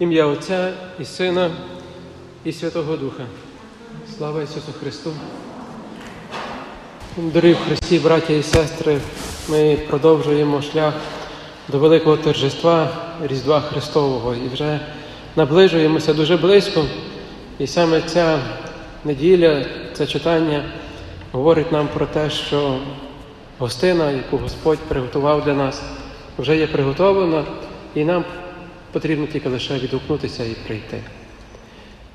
Ім'я Отця і Сина і Святого Духа. Слава Ісусу Христу! Дорогі Христі, браття і сестри, ми продовжуємо шлях до великого торжества Різдва Христового і вже наближуємося дуже близько. І саме ця неділя, це читання говорить нам про те, що гостина, яку Господь приготував для нас, вже є приготовлена, і нам потрібно тільки лише відгукнутися і прийти.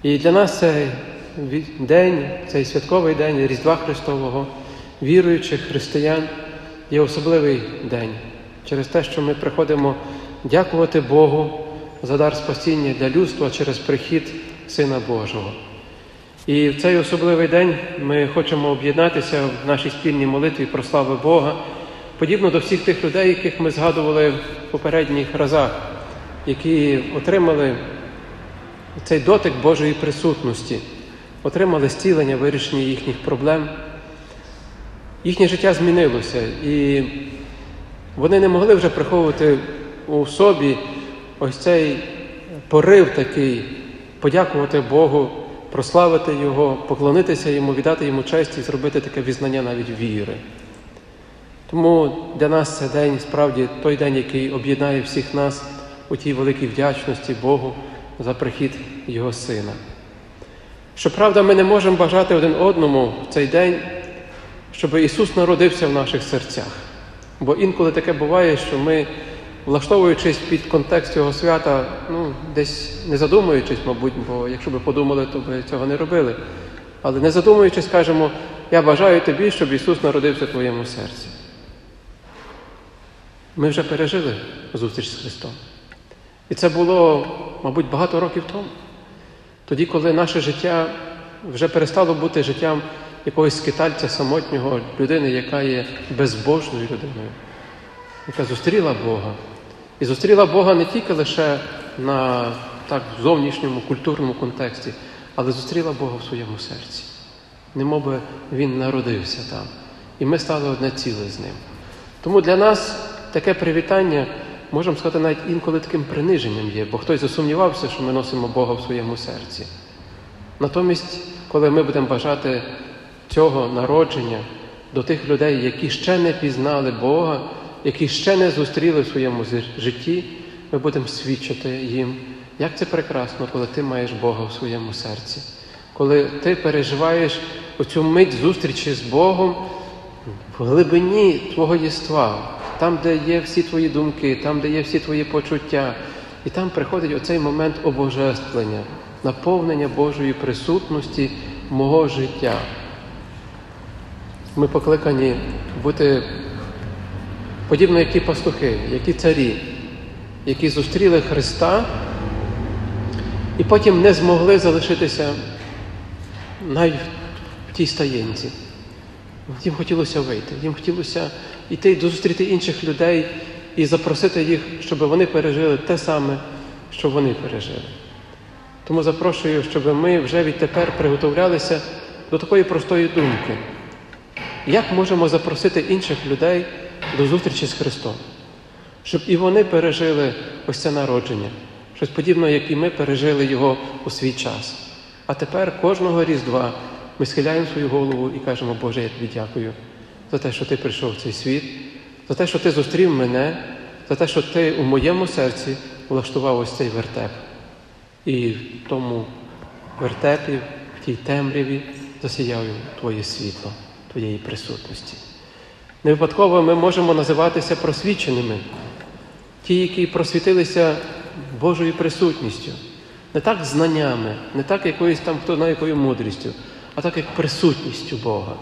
І для нас цей день, цей святковий день Різдва Христового, віруючих християн, є особливий день через те, що ми приходимо дякувати Богу за дар спасіння для людства через прихід Сина Божого. І в цей особливий день ми хочемо об'єднатися в нашій спільній молитві про славу Бога, подібно до всіх тих людей, яких ми згадували в попередніх разах, які отримали цей дотик Божої присутності, отримали зцілення, вирішення їхніх проблем. Їхнє життя змінилося, і вони не могли вже приховувати у собі ось цей порив такий, подякувати Богу, прославити Його, поклонитися Йому, віддати Йому честь і зробити таке візнання навіть віри. Тому для нас це день справді той день, який об'єднає всіх нас у тій великій вдячності Богу за прихід Його Сина. Щоправда, ми не можемо бажати один одному в цей день, щоб Ісус народився в наших серцях. Бо інколи таке буває, що ми, влаштовуючись під контекст цього свята, ну, десь не задумуючись, мабуть, бо якщо би подумали, то би цього не робили. Але не задумуючись, кажемо, я бажаю тобі, щоб Ісус народився в твоєму серці. Ми вже пережили зустріч з Христом. І це було, мабуть, багато років тому. Тоді, коли наше життя вже перестало бути життям якогось скитальця самотнього людини, яка є безбожною людиною, яка зустріла Бога. І зустріла Бога не тільки лише на так зовнішньому культурному контексті, але зустріла Бога в своєму серці. Немов би Він народився там. І ми стали одне ціле з ним. Тому для нас таке привітання, можемо сказати, навіть інколи таким приниженням є, бо хтось засумнівався, що ми носимо Бога в своєму серці. Натомість, коли ми будемо бажати цього народження до тих людей, які ще не пізнали Бога, які ще не зустріли в своєму житті, ми будемо свідчити їм, як це прекрасно, коли ти маєш Бога в своєму серці, коли ти переживаєш оцю мить зустрічі з Богом в глибині твого єства, там, де є всі твої думки, там, де є всі твої почуття, і там приходить оцей момент обожествлення, наповнення Божої присутності мого життя. Ми покликані бути подібно, як ті пастухи, як ті царі, які зустріли Христа і потім не змогли залишитися навіть в тій стаєнці. Їм хотілося вийти, їм хотілося йти зустріти інших людей і запросити їх, щоб вони пережили те саме, що вони пережили. Тому запрошую, щоб ми вже відтепер приготовлялися до такої простої думки. Як можемо запросити інших людей до зустрічі з Христом, щоб і вони пережили ось це народження, щось подібне, як і ми пережили його у свій час. А тепер кожного Різдва ми схиляємо свою голову і кажемо, Боже, я тобі дякую за те, що ти прийшов в цей світ, за те, що ти зустрів мене, за те, що ти у моєму серці влаштував ось цей вертеп. І в тому вертепі, в тій темряві засіяв Твоє світло, Твоєї присутності. Не випадково ми можемо називатися просвіченими, ті, які просвітилися Божою присутністю, не так знаннями, не так якоюсь там хто знає якою мудрістю, а так як присутністю Бога.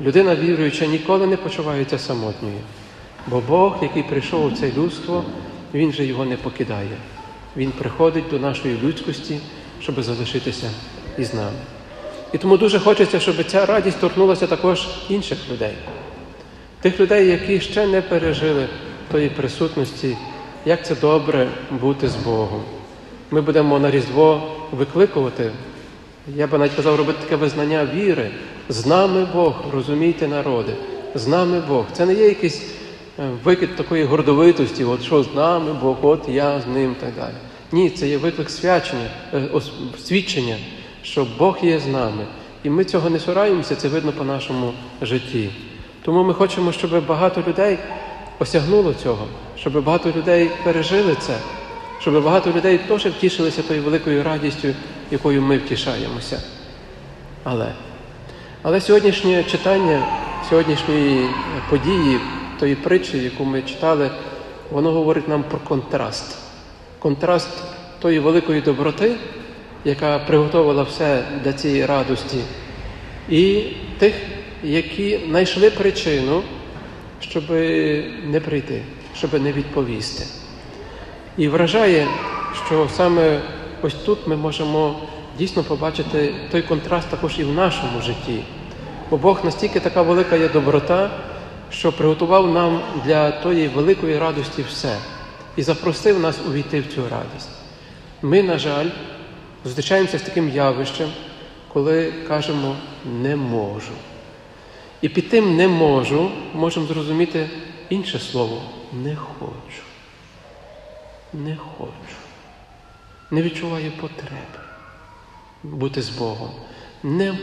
Людина віруюча ніколи не почувається самотньою, бо Бог, який прийшов у це людство, Він же його не покидає. Він приходить до нашої людськості, щоб залишитися із нами. І тому дуже хочеться, щоб ця радість торкнулася також інших людей, тих людей, які ще не пережили тої присутності, як це добре бути з Богом. Ми будемо на Різдво викликувати, я би навіть казав, робити таке визнання віри. З нами Бог, розумійте, народи, з нами Бог. Це не є якийсь викид такої гордовитості, от що з нами Бог, от я з ним так далі. Ні, це є виклик свячення, е, свідчення, що Бог є з нами. І ми цього не сораємося, це видно по нашому житті. Тому ми хочемо, щоб багато людей осягнуло цього, щоб багато людей пережили це, щоб багато людей теж втішилися тою великою радістю, якою ми втішаємося. Але, але сьогоднішнє читання, сьогоднішньої події, тої притчі, яку ми читали, воно говорить нам про контраст. Контраст тої великої доброти, яка приготувала все для цієї радості, і тих, які знайшли причину, щоб не прийти, щоб не відповісти. І вражає, що саме ось тут ми можемо дійсно побачити той контраст також і в нашому житті. Бо Бог настільки така велика є доброта, що приготував нам для тої великої радості все і запросив нас увійти в цю радість. Ми, на жаль, зустрічаємося з таким явищем, коли кажемо не можу. І під тим не можу можемо зрозуміти інше слово не хочу. Не хочу. Не відчуваю потреби бути з Богом. Не,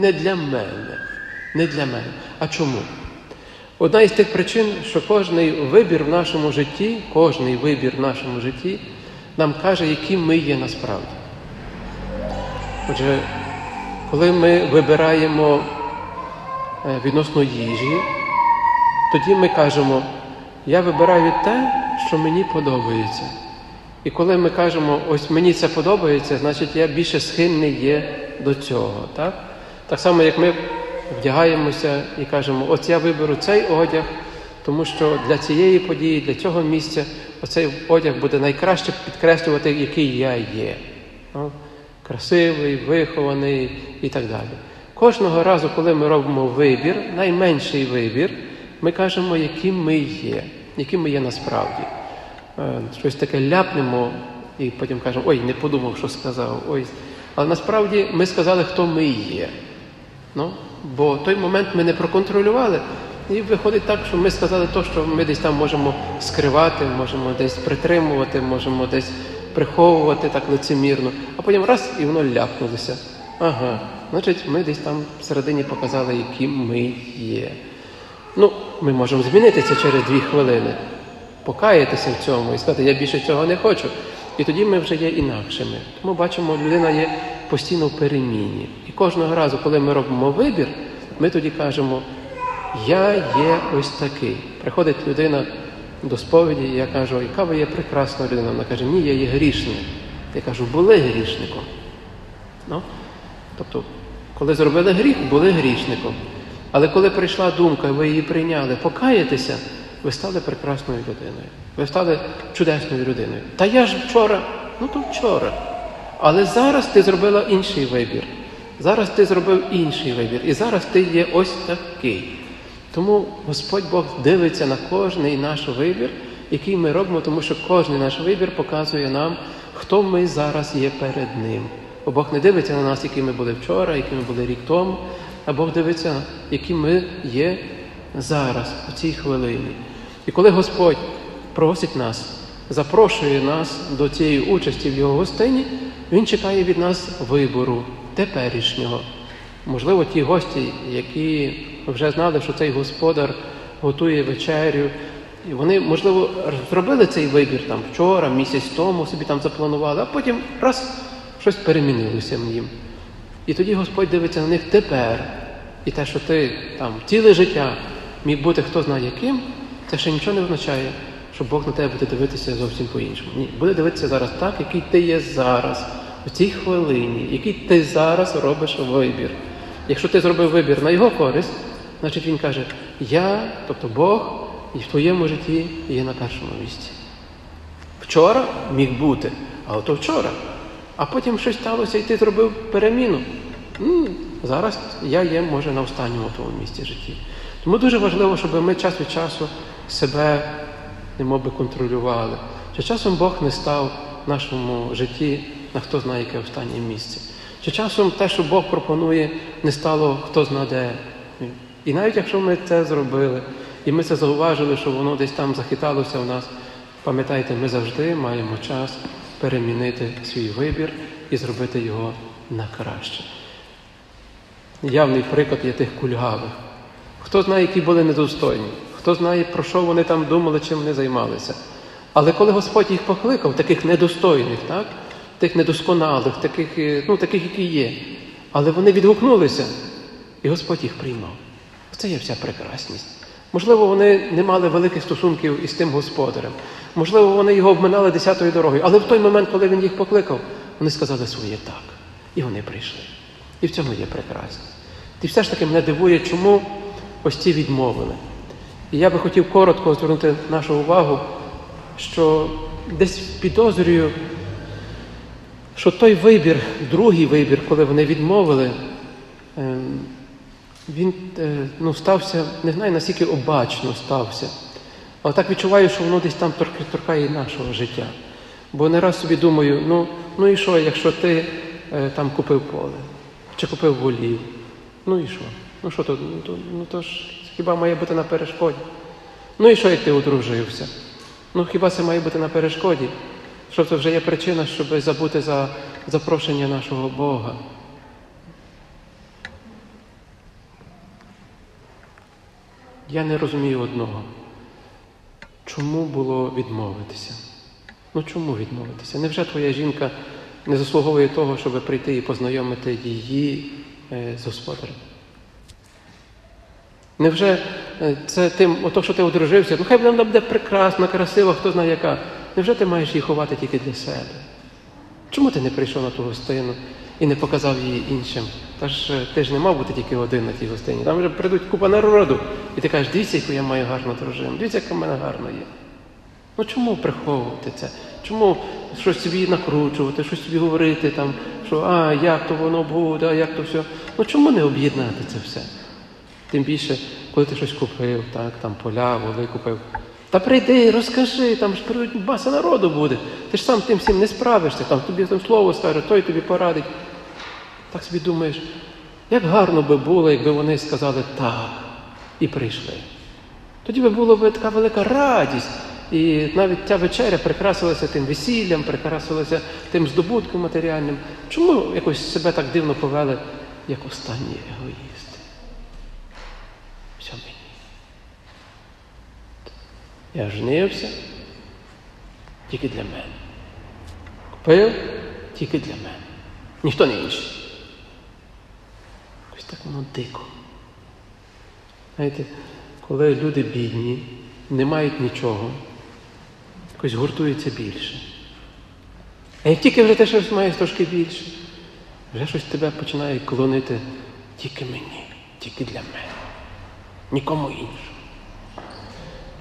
не для мене. Не для мене. А чому? Одна із тих причин, що кожний вибір в нашому житті, кожний вибір в нашому житті нам каже, які ми є насправді. Отже, коли ми вибираємо е, відносно їжі, тоді ми кажемо, я вибираю те, що мені подобається. І коли ми кажемо, ось мені це подобається, значить я більше схильний є до цього. Так так само, як ми вдягаємося і кажемо, ось я виберу цей одяг, тому що для цієї події, для цього місця, оцей одяг буде найкраще підкреслювати, який я є. Ну, красивий, вихований і так далі. Кожного разу, коли ми робимо вибір, найменший вибір, ми кажемо, яким ми є, яким ми є насправді. Е, Щось таке ляпнемо і потім кажемо, ой, не подумав, що сказав. Ой. Але насправді ми сказали, хто ми є. Ну, Бо той момент ми не проконтролювали. І виходить так, що ми сказали те, що ми десь там можемо скривати, можемо десь притримувати, можемо десь приховувати так лицемірно, а потім раз і воно ляпнулося. Ага, значить, ми десь там всередині показали, яким ми є. Ну, ми можемо змінитися через дві хвилини, покаятися в цьому і сказати, я більше цього не хочу. І тоді ми вже є інакшими. Тому бачимо, людина є постійно в переміні. І кожного разу, коли ми робимо вибір, ми тоді кажемо, я є ось такий. Приходить людина до сповіді, і я кажу, яка ви є прекрасна людина. Вона каже, ні, я є грішник. Я кажу, були грішником. Ну, Тобто, коли зробили гріх, були грішником. Але коли прийшла думка, ви її прийняли, покаятися, ви стали прекрасною людиною. Ви стали чудесною людиною. Та я ж вчора, ну то вчора. Але зараз ти зробила інший вибір. Зараз ти зробив інший вибір. І зараз ти є ось такий. Тому Господь Бог дивиться на кожний наш вибір, який ми робимо, тому що кожен наш вибір показує нам, хто ми зараз є перед Ним. Бо Бог не дивиться на нас, які ми були вчора, які ми були рік тому, а Бог дивиться, які ми є зараз, у цій хвилині. І коли Господь просить нас, запрошує нас до цієї участі в Його гостині, Він чекає від нас вибору теперішнього. Можливо, ті гості, які вже знали, що цей господар готує вечерю, і вони, можливо, зробили цей вибір там вчора, місяць тому собі там запланували, а потім раз щось перемінилося в їм. І тоді Господь дивиться на них тепер. І те, що ти там ціле життя міг бути хто знає яким, це ще нічого не означає, що Бог на тебе буде дивитися зовсім по-іншому. Ні, буде дивитися зараз так, який ти є зараз, в цій хвилині, який ти зараз робиш вибір. Якщо ти зробив вибір на його користь, значить він каже: Я, тобто Бог, і в твоєму житті є на першому місці. Вчора міг бути, але то вчора. А потім щось сталося, і ти зробив переміну. М, Зараз я є, може, на останньому тому місці житті. Тому дуже важливо, щоб ми час від часу себе немов би контролювали. Чи часом Бог не став в нашому житті на хто знає яке останнє місце. Чи часом те, що Бог пропонує, не стало хто зна де. І навіть якщо ми це зробили, і ми це зауважили, що воно десь там захиталося в нас, Пам'ятайте, ми завжди маємо час перемінити свій вибір і зробити його на краще. Явний приклад є тих кульгавих. Хто знає, які були недостойні, хто знає, про що вони там думали, чим вони займалися. Але коли Господь їх покликав, таких недостойних, так? тих недосконалих, таких, ну, таких, які є, але вони відгукнулися, і Господь їх приймав. Це є вся прекрасність. Можливо, вони не мали великих стосунків із тим господарем. Можливо, вони його обминали десятою дорогою. Але в той момент, коли він їх покликав, вони сказали своє так. І вони прийшли. І в цьому є прекрасність. І все ж таки мене дивує, чому ось ці відмовили. І я би хотів коротко звернути нашу увагу, що десь підозрюю, що той вибір, другий вибір, коли вони відмовили, ем, він е, ну, стався, не знаю, наскільки обачно стався. Але так відчуваю, що воно десь там торкає і нашого життя. Бо не раз собі думаю, ну ну і що, якщо ти е, там купив поле, чи купив волів, ну і що? Ну що то, ну, то, ну, то ж хіба має бути на перешкоді? Ну і що, як ти одружився? Ну хіба це має бути на перешкоді? Що це вже є причина, щоб забути за запрошення нашого Бога? Я не розумію одного. Чому було відмовитися? Ну чому відмовитися? Невже твоя жінка не заслуговує того, щоб прийти і познайомити її е, з господарем? Невже е, це тим, ото, що ти одружився, ну хай вона буде прекрасна, красива, хто знає яка. Невже ти маєш її ховати тільки для себе? Чому ти не прийшов на ту гостину і не показав її іншим? Та ж е, ти ж не мав бути тільки один на тій гостині. Там вже прийдуть купа народу, і ти кажеш, дивіться, яку я маю гарну дружину, дивіться, яка в мене гарна є. Ну чому приховувати це? Чому щось собі накручувати, щось собі говорити, там, що а, як то воно буде, а як то все. Ну чому не об'єднати це все? Тим більше, коли ти щось купив, так, там поля, воли купив. Та прийди, розкажи, там ж баса народу буде. Ти ж сам тим всім не справишся, там тобі там слово скаже, той тобі порадить. Так собі думаєш, як гарно би було, якби вони сказали так і прийшли. Тоді би була б така велика радість. І навіть ця вечеря прикрасилася тим весіллям, прикрасилася тим здобутком матеріальним. Чому якось себе так дивно повели, як останні егоїсти? Все мені. Я женився тільки для мене. Купив тільки для мене. Ніхто не інший. Ось так воно дико. Знаєте, коли люди бідні, не мають нічого, якось гуртуються більше. А як тільки вже ти щось маєш трошки більше, вже щось тебе починає клонити тільки мені, тільки для мене, нікому іншому.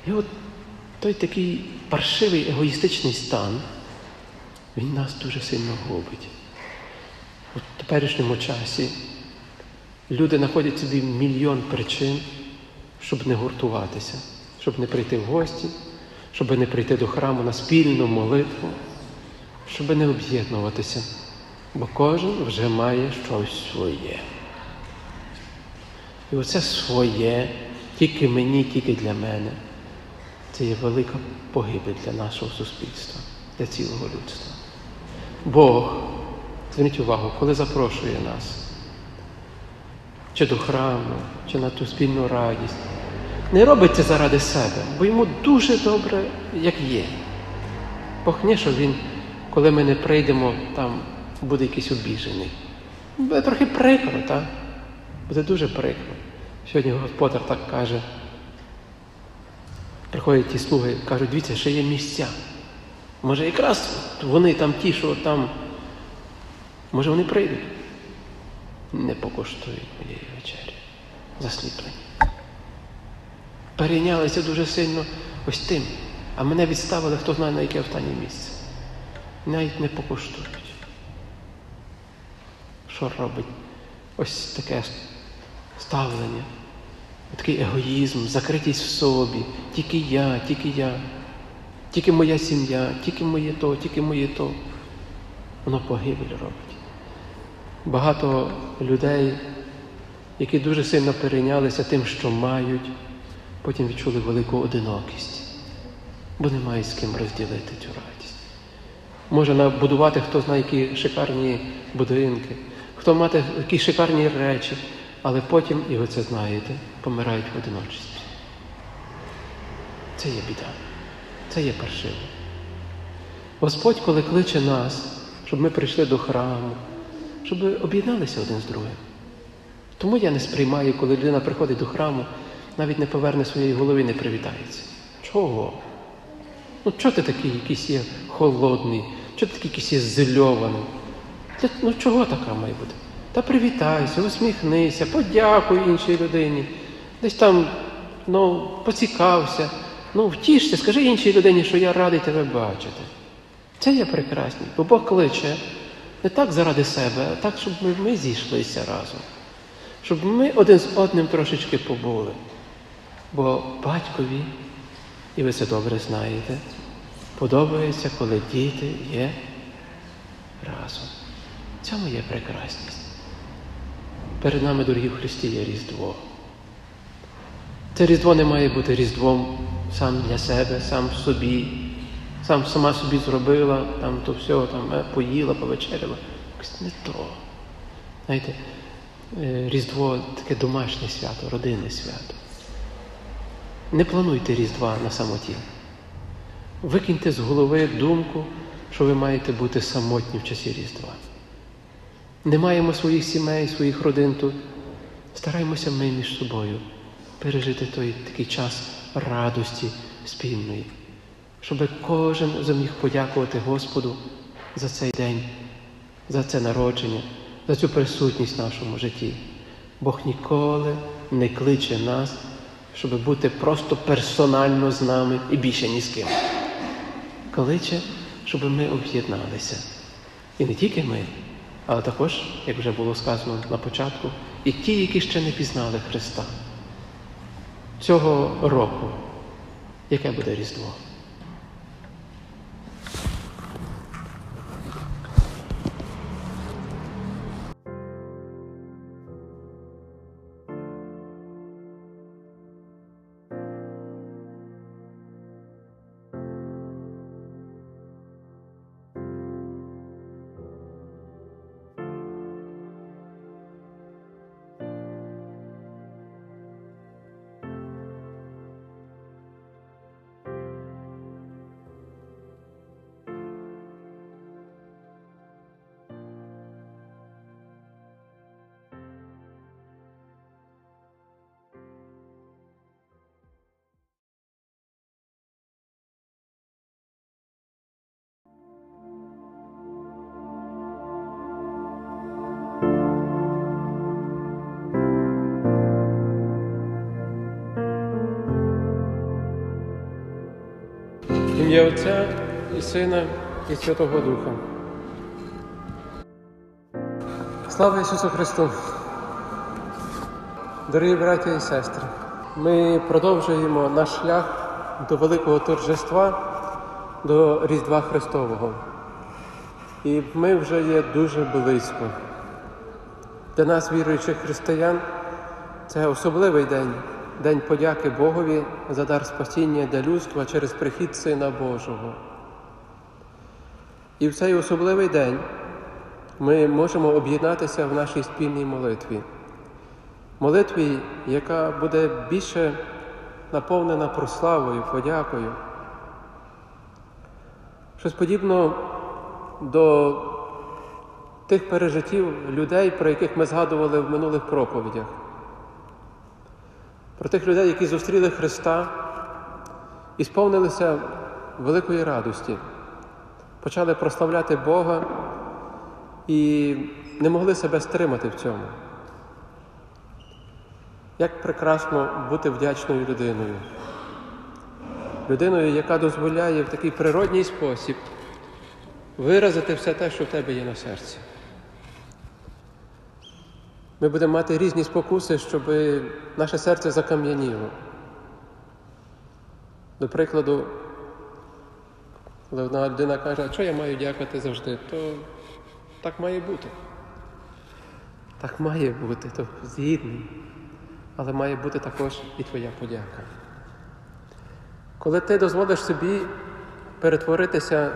І от той такий паршивий егоїстичний стан, він нас дуже сильно губить. У теперішньому часі люди знаходять собі мільйон причин, щоб не гуртуватися, щоб не прийти в гості, щоб не прийти до храму на спільну молитву, щоб не об'єднуватися, бо кожен вже має щось своє. І оце своє, тільки мені, тільки для мене. Це є велика погибель для нашого суспільства, для цілого людства. Бог, зверніть увагу, коли запрошує нас, чи до храму, чи на ту спільну радість, не робить це заради себе, бо йому дуже добре, як є. Бог не, що він, коли ми не прийдемо, там буде якийсь обіжений. Буде трохи прикро, так? Буде дуже прикро. Сьогодні господар так каже. Приходять ті слуги, кажуть, дивіться, ще є місця. Може, якраз вони там ті, що там, може вони прийдуть. Не покоштують моєї вечері. Засліплені. Перейнялися дуже сильно ось тим, а мене відставили, хто знає, на яке останнє місце. Навіть не покоштують. Що робить ось таке ставлення? Такий егоїзм, закритість в собі, тільки я, тільки я, тільки моя сім'я, тільки моє то, тільки моє то. Воно погибель робить. Багато людей, які дуже сильно перейнялися тим, що мають, потім відчули велику одинокість. бо немає з ким розділити цю радість. Може набудувати хто знає, які шикарні будинки, хто мати які шикарні речі, але потім, і ви це знаєте, помирають в одиночестві. Це є біда, це є паршиво. Господь, коли кличе нас, щоб ми прийшли до храму, щоб об'єдналися один з другим. Тому я не сприймаю, коли людина приходить до храму, навіть не поверне своєї голови, не привітається. Чого? Ну, чого ти такий якийсь є холодний, чого ти такий якийсь є зельований? Ну чого така має бути? Та привітайся, усміхнися, подякуй іншій людині. Десь там ну, поцікався, ну втішся, скажи іншій людині, що я радий тебе бачити. Це є прекрасність, бо Бог кличе не так заради себе, а так, щоб ми, ми зійшлися разом, щоб ми один з одним трошечки побули. Бо батькові, і ви це добре знаєте, подобається, коли діти є разом. В цьому є прекрасність. Перед нами, дорогі в Христі, є Різдво. Це Різдво не має бути Різдвом сам для себе, сам собі, сам сама собі зробила, там то все, там, е, поїла, повечеряла. Не то. Знаєте, е, Різдво таке домашнє свято, родинне свято. Не плануйте Різдва на самоті. Викиньте з голови думку, що ви маєте бути самотні в часі Різдва. Не маємо своїх сімей, своїх родин тут. Стараємося ми між собою пережити той такий час радості спільної, щоб кожен зміг подякувати Господу за цей день, за це народження, за цю присутність в нашому житті. Бог ніколи не кличе нас, щоб бути просто персонально з нами і більше ні з ким. Кличе, щоб ми об'єдналися. І не тільки ми, але також, як вже було сказано на початку, і ті, які ще не пізнали Христа. Цього року, яке буде Різдво? Сина, і Святого Духа. Слава Ісусу Христу! Дорогі браті і сестри! Ми продовжуємо наш шлях до великого торжества, до Різдва Христового. І ми вже є дуже близько. Для нас, віруючих християн, це особливий день, день подяки Богові за дар спасіння для людства через прихід Сина Божого. І в цей особливий день ми можемо об'єднатися в нашій спільній молитві. Молитві, яка буде більше наповнена прославою, подякою. Щось подібно до тих пережиттів людей, про яких ми згадували в минулих проповідях. Про тих людей, які зустріли Христа і сповнилися великої радості, почали прославляти Бога і не могли себе стримати в цьому. Як прекрасно бути вдячною людиною, людиною, яка дозволяє в такий природній спосіб виразити все те, що в тебе є на серці. Ми будемо мати різні спокуси, щоб наше серце закам'яніло. До прикладу, коли одна людина каже, а що я маю дякувати завжди, то так має бути. Так має бути, то згідний. Але має бути також і твоя подяка. Коли ти дозволиш собі перетворитися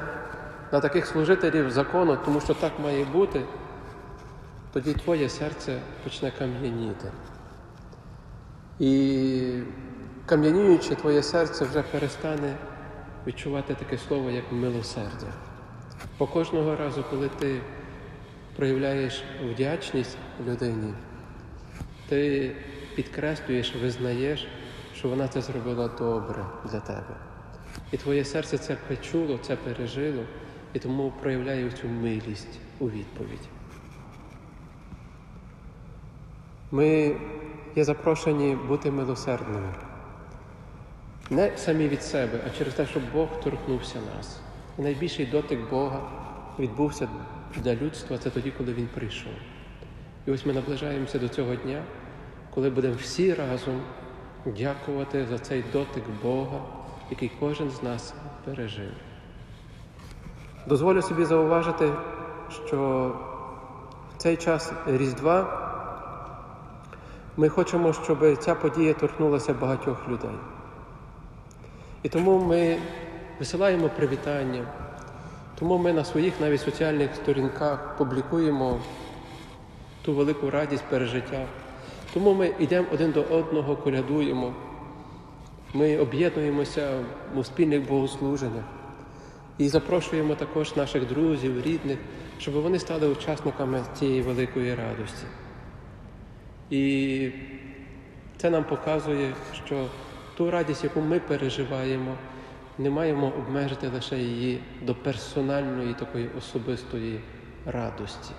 на таких служителів закону, тому що так має бути, тоді твоє серце почне кам'яніти. І кам'янюючи твоє серце вже перестане відчувати таке слово, як милосердя. Бо кожного разу, коли ти проявляєш вдячність людині, ти підкреслюєш, визнаєш, що вона це зробила добре для тебе. І твоє серце це почуло, це пережило, і тому проявляє цю милість у відповідь. Ми є запрошені бути милосердними. Не самі від себе, а через те, щоб Бог торкнувся нас. І найбільший дотик Бога відбувся для людства це тоді, коли Він прийшов. І ось ми наближаємося до цього дня, коли будемо всі разом дякувати за цей дотик Бога, який кожен з нас пережив. Дозволю собі зауважити, що в цей час Різдва ми хочемо, щоб ця подія торкнулася багатьох людей. І тому ми висилаємо привітання, тому ми на своїх навіть соціальних сторінках публікуємо ту велику радість пережиття. Тому ми йдемо один до одного, колядуємо, ми об'єднуємося у спільних богослуженнях і запрошуємо також наших друзів, рідних, щоб вони стали учасниками цієї великої радості. І це нам показує, що ту радість, яку ми переживаємо, не маємо обмежити лише її до персональної такої особистої радості.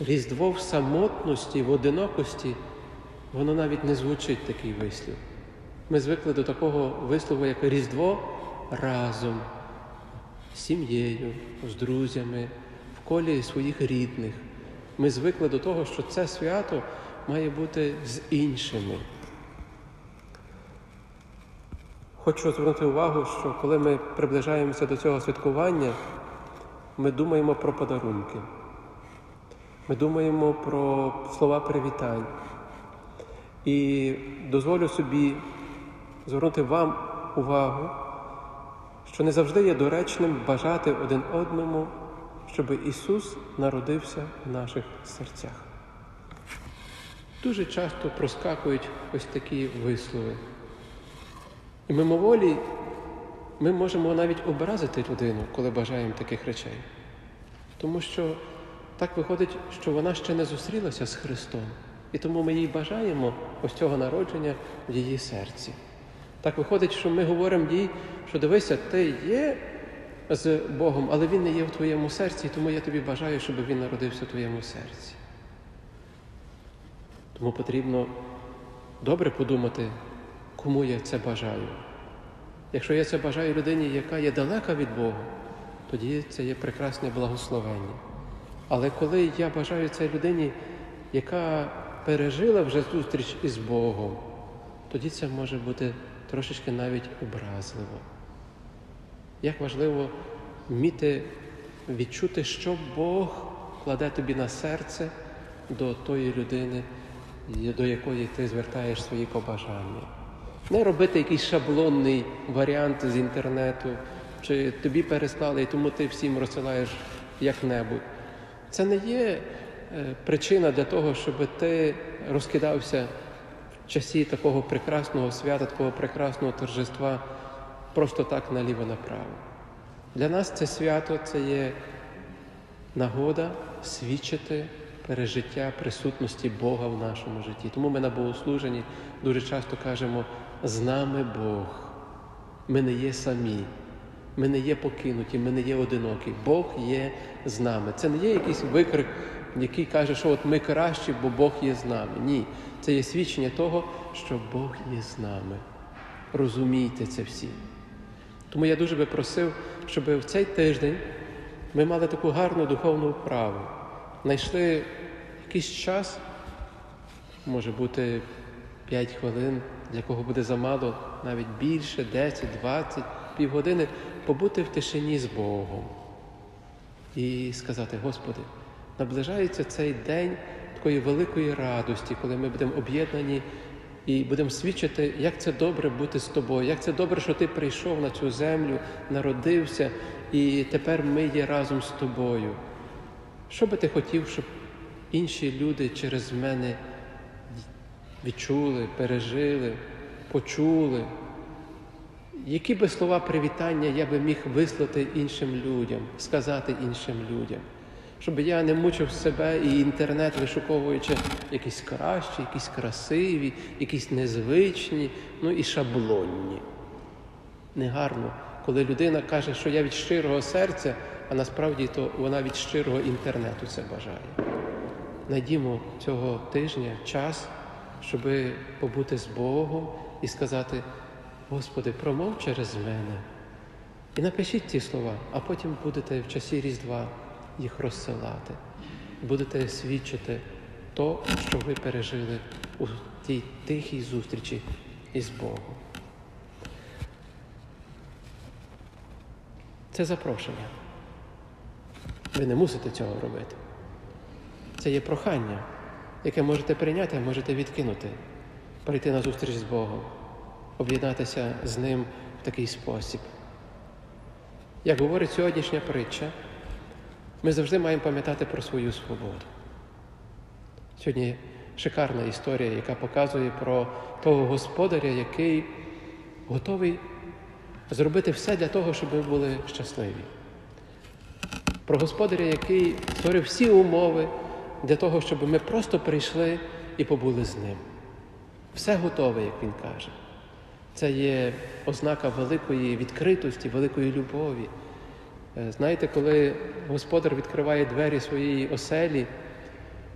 Різдво в самотності, в одинокості, воно навіть не звучить такий вислів. Ми звикли до такого вислову, як Різдво разом, з сім'єю, з друзями, в колі своїх рідних. Ми звикли до того, що це свято має бути з іншими. Хочу звернути увагу, що коли ми приближаємося до цього святкування, ми думаємо про подарунки. Ми думаємо про слова привітань. І дозволю собі звернути вам увагу, що не завжди є доречним бажати один одному, щоб Ісус народився в наших серцях. Дуже часто проскакують ось такі вислови. І мимоволі ми можемо навіть образити людину, коли бажаємо таких речей. Тому що так виходить, що вона ще не зустрілася з Христом. І тому ми їй бажаємо ось цього народження в її серці. Так виходить, що ми говоримо їй, що дивися, ти є з Богом, але Він не є в твоєму серці, тому я тобі бажаю, щоб він народився в твоєму серці. Тому потрібно добре подумати, кому я це бажаю. Якщо я це бажаю людині, яка є далека від Бога, тоді це є прекрасне благословення. Але коли я бажаю це людині, яка пережила вже зустріч із Богом, тоді це може бути трошечки навіть образливо. Як важливо вміти відчути, що Бог кладе тобі на серце до тої людини, до якої ти звертаєш свої побажання. Не робити якийсь шаблонний варіант з інтернету, чи тобі переслали, і тому ти всім розсилаєш як-небудь. Це не є причина для того, щоб ти розкидався в часі такого прекрасного свята, такого прекрасного торжества просто так наліво-направо. Для нас це свято це є нагода свідчити пережиття присутності Бога в нашому житті. Тому ми на богослуженні дуже часто кажемо з нами Бог. Ми не є самі, ми не є покинуті, ми не є одинокі. Бог є з нами. Це не є якийсь викрик, який каже, що от ми кращі, бо Бог є з нами. Ні. Це є свідчення того, що Бог є з нами. Розумійте це всі. Тому я дуже би просив, щоб в цей тиждень ми мали таку гарну духовну вправу. Знайшли якийсь час, може бути 5 хвилин, для кого буде замало, навіть більше, 10, 20, півгодини, побути в тишині з Богом і сказати, Господи, наближається цей день такої великої радості, коли ми будемо об'єднані і будемо свідчити, як це добре бути з тобою, як це добре, що ти прийшов на цю землю, народився, і тепер ми є разом з тобою. Що би ти хотів, щоб інші люди через мене відчули, пережили, почули? Які би слова привітання я би міг вислати іншим людям, сказати іншим людям, щоб я не мучив себе і інтернет, вишуковуючи якісь кращі, якісь красиві, якісь незвичні, ну і шаблонні. Негарно, коли людина каже, що я від щирого серця, а насправді то вона від щирого інтернету це бажає. Найдімо цього тижня час, щоб побути з Богом і сказати. Господи, промов через мене. І напишіть ті слова, а потім будете в часі Різдва їх розсилати. Будете свідчити то, що ви пережили у тій тихій зустрічі із Богом. Це запрошення. Ви не мусите цього робити. Це є прохання, яке можете прийняти, можете відкинути, прийти на зустріч з Богом об'єднатися з ним в такий спосіб. Як говорить сьогоднішня притча, ми завжди маємо пам'ятати про свою свободу. Сьогодні шикарна історія, яка показує про того господаря, який готовий зробити все для того, щоб ми були щасливі. Про господаря, який створив всі умови для того, щоб ми просто прийшли і побули з ним. Все готове, як він каже. Це є ознака великої відкритості, великої любові. Е, знаєте, коли господар відкриває двері своєї оселі,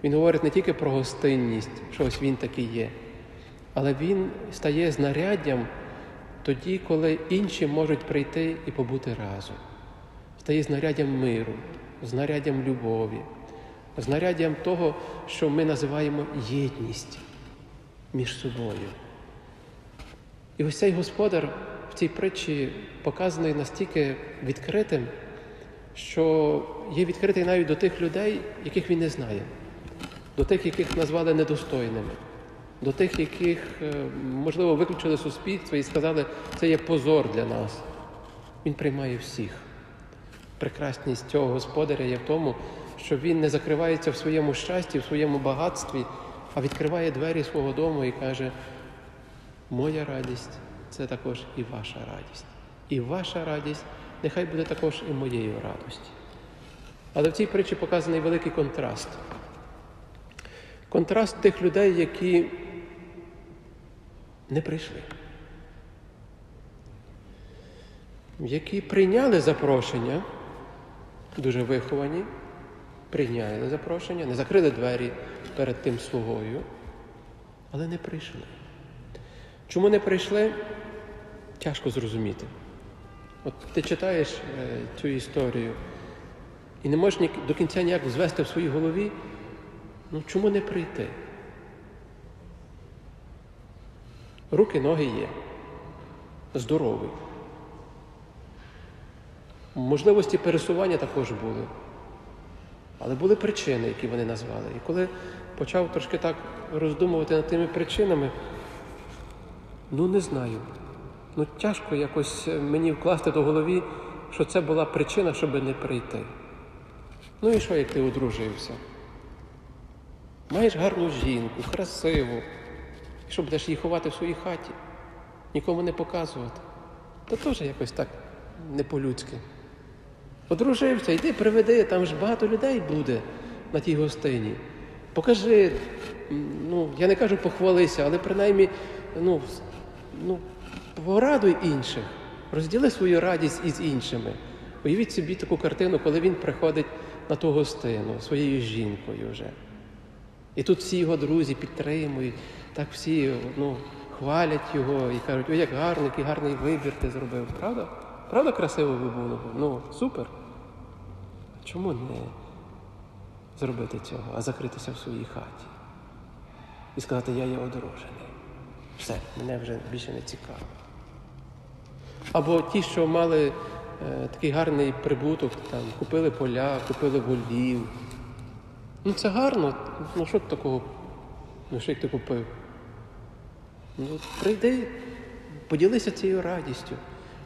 він говорить не тільки про гостинність, що ось він такий є, але він стає знаряддям тоді, коли інші можуть прийти і побути разом. Стає знаряддям миру, знаряддям любові, знаряддям того, що ми називаємо єдність між собою. І ось цей господар в цій притчі показаний настільки відкритим, що є відкритий навіть до тих людей, яких він не знає, до тих, яких назвали недостойними, до тих, яких, е, можливо, виключили суспільство і сказали, це є позор для нас. Він приймає всіх. Прекрасність цього господаря є в тому, що він не закривається в своєму щасті, в своєму багатстві, а відкриває двері свого дому і каже, Моя радість це також і ваша радість. І ваша радість нехай буде також і моєю радості. Але в цій притчі показаний великий контраст. Контраст тих людей, які не прийшли, які прийняли запрошення, дуже виховані, прийняли запрошення, не закрили двері перед тим слугою, але не прийшли. Чому не прийшли? Тяжко зрозуміти. От ти читаєш е, цю історію і не можеш ні, до кінця ніяк звести в своїй голові, ну чому не прийти? Руки, ноги є, здоровий. Можливості пересування також були. Але були причини, які вони назвали. І коли почав трошки так роздумувати над тими причинами, Ну, не знаю. Ну, тяжко якось е, мені вкласти до голові, що це була причина, щоб не прийти. Ну і що, як ти одружився? Маєш гарну жінку, красиву, і що будеш її ховати в своїй хаті, нікому не показувати. То теж якось так не по-людськи. Одружився, йди, приведи, там ж багато людей буде на тій гостині. Покажи, ну, я не кажу похвалися, але принаймні ну, ну, порадуй інших, розділи свою радість із іншими. Уявіть собі таку картину, коли він приходить на ту гостину своєю жінкою вже. І тут всі його друзі підтримують, так всі ну, хвалять його і кажуть, ой, як гарний, який гарний вибір ти зробив. Правда? Правда, красиво би було? Ну, супер. Чому не зробити цього, а закритися в своїй хаті? І сказати, я є одружений. Все, мене вже більше не цікаво. Або ті, що мали е, такий гарний прибуток, там, купили поля, купили волів. Ну це гарно, ну що такого, ну що як ти купив? Ну, прийди, поділися цією радістю.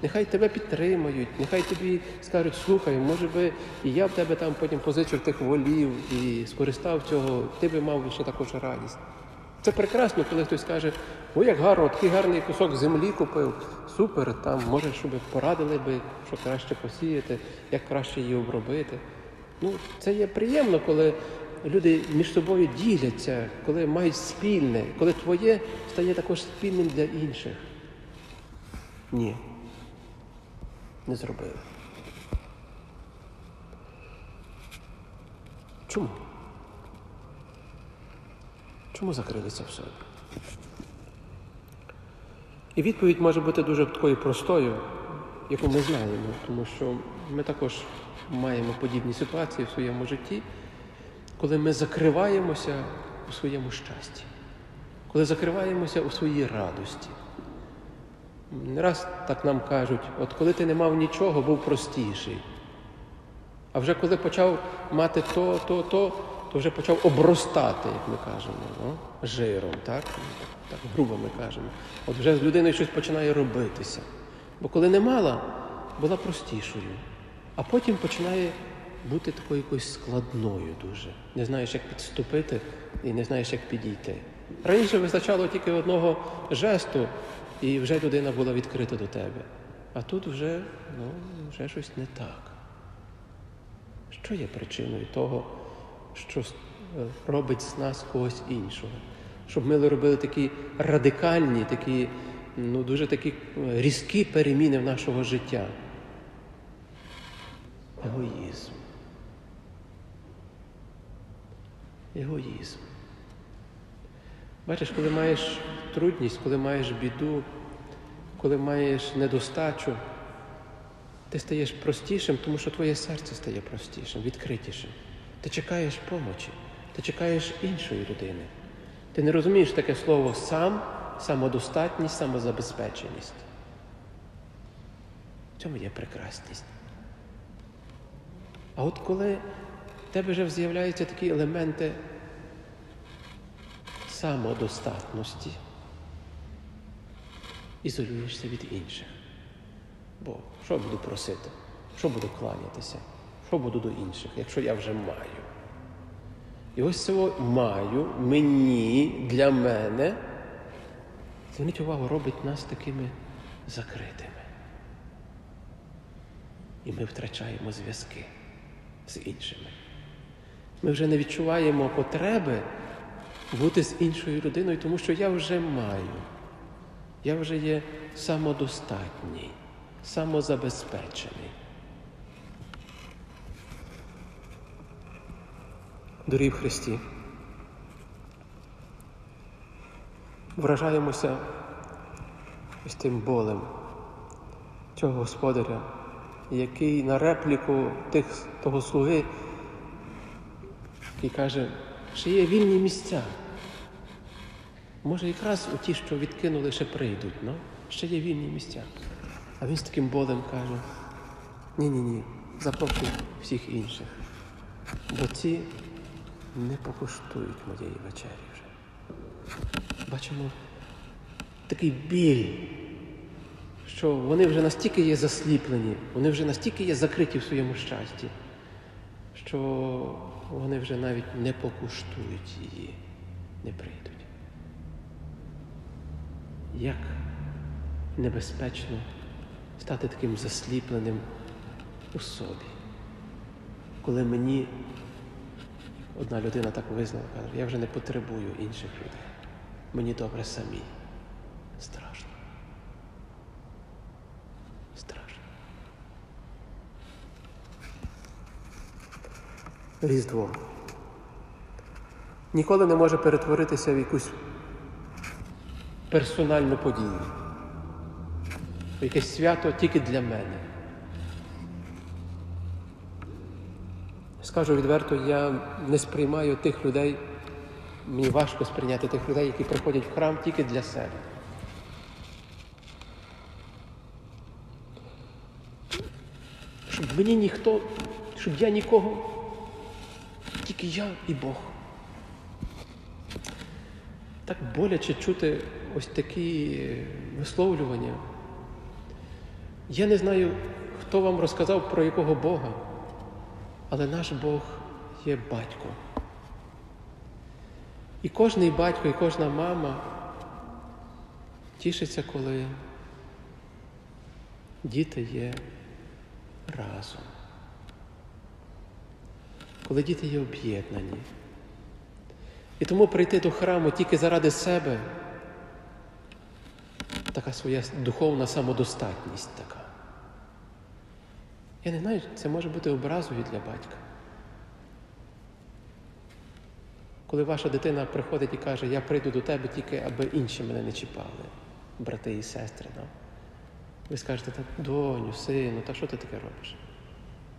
Нехай тебе підтримають, нехай тобі скажуть, слухай, може би і я б тебе там потім позичив тих волів і скористав цього, ти би мав ще також радість. Це прекрасно, коли хтось каже, о, як гарно, такий гарний кусок землі купив, супер, там, може, щоб порадили би, що краще посіяти, як краще її обробити. Ну, Це є приємно, коли люди між собою діляться, коли мають спільне, коли твоє стає також спільним для інших. Ні. Не зробили. Чому? Чому закрилися в собі? І відповідь може бути дуже такою простою, яку ми знаємо, тому що ми також маємо подібні ситуації в своєму житті, коли ми закриваємося у своєму щасті, коли закриваємося у своїй радості. Не раз так нам кажуть, от коли ти не мав нічого, був простіший. А вже коли почав мати то, то, то, то вже почав обростати, як ми кажемо, ну, жиром, так? так грубо ми кажемо. От вже з людиною щось починає робитися. Бо коли не мала, була простішою, а потім починає бути такою якоюсь складною дуже. Не знаєш, як підступити і не знаєш, як підійти. Раніше вистачало тільки одного жесту, і вже людина була відкрита до тебе. А тут вже, ну, вже щось не так. Що є причиною того, що робить з нас когось іншого? Щоб ми робили такі радикальні, такі, ну, дуже такі різкі переміни в нашого життя. Егоїзм. Егоїзм. Бачиш, коли маєш трудність, коли маєш біду, коли маєш недостачу, ти стаєш простішим, тому що твоє серце стає простішим, відкритішим. Ти чекаєш помочі, ти чекаєш іншої людини. Ти не розумієш таке слово сам, самодостатність, самозабезпеченість. В цьому є прекрасність. А от коли в тебе вже з'являються такі елементи самодостатності, ізолюєшся від інших. Бо що буду просити? Що буду кланятися? Що буду до інших, якщо я вже маю? І ось цього маю, мені, для мене, зверніть увагу, робить нас такими закритими. І ми втрачаємо зв'язки з іншими. Ми вже не відчуваємо потреби бути з іншою людиною, тому що я вже маю. Я вже є самодостатній, самозабезпечений. Дорі в Христі. Вражаємося ось тим болем цього господаря, який на репліку тих, того слуги, який каже, що є вільні місця. Може, якраз у ті, що відкинули, ще прийдуть, ну? ще є вільні місця. А він з таким болем каже: ні-ні ні, запрошуй всіх інших, бо ці не покуштують моєї вечері вже. Бачимо такий біль, що вони вже настільки є засліплені, вони вже настільки є закриті в своєму щасті, що вони вже навіть не покуштують її, не прийдуть. Як небезпечно стати таким засліпленим у собі, коли мені одна людина так визнала, каже, я вже не потребую інших людей. Мені добре самі. Страшно. Різдво ніколи не може перетворитися в якусь персональну подію. Якесь свято тільки для мене. Скажу відверто, я не сприймаю тих людей, мені важко сприйняти тих людей, які приходять в храм тільки для себе. Щоб мені ніхто, щоб я нікого, тільки я і Бог. так боляче чути ось такі висловлювання. Я не знаю, хто вам розказав про якого Бога, але наш Бог є батько. І кожний батько, і кожна мама тішиться, коли діти є разом, коли діти є об'єднані. І тому прийти до храму тільки заради себе така своя духовна самодостатність така. Я не знаю, це може бути образою для батька. Коли ваша дитина приходить і каже, я прийду до тебе тільки, аби інші мене не чіпали, брати і сестри. Ну. Ви скажете, та доню, сину, та що ти таке робиш?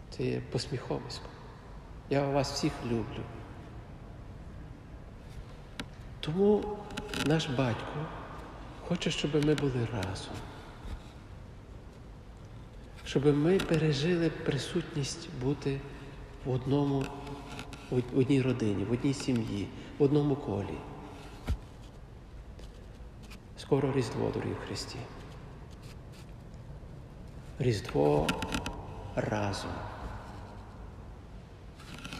Це є посміховисько. Я вас всіх люблю. Тому наш батько хоче, щоб ми були разом, щоб ми пережили присутність бути в одному, в одній родині, в одній сім'ї, в одному колі. Скоро Різдво, дорогі Христі. Різдво разом.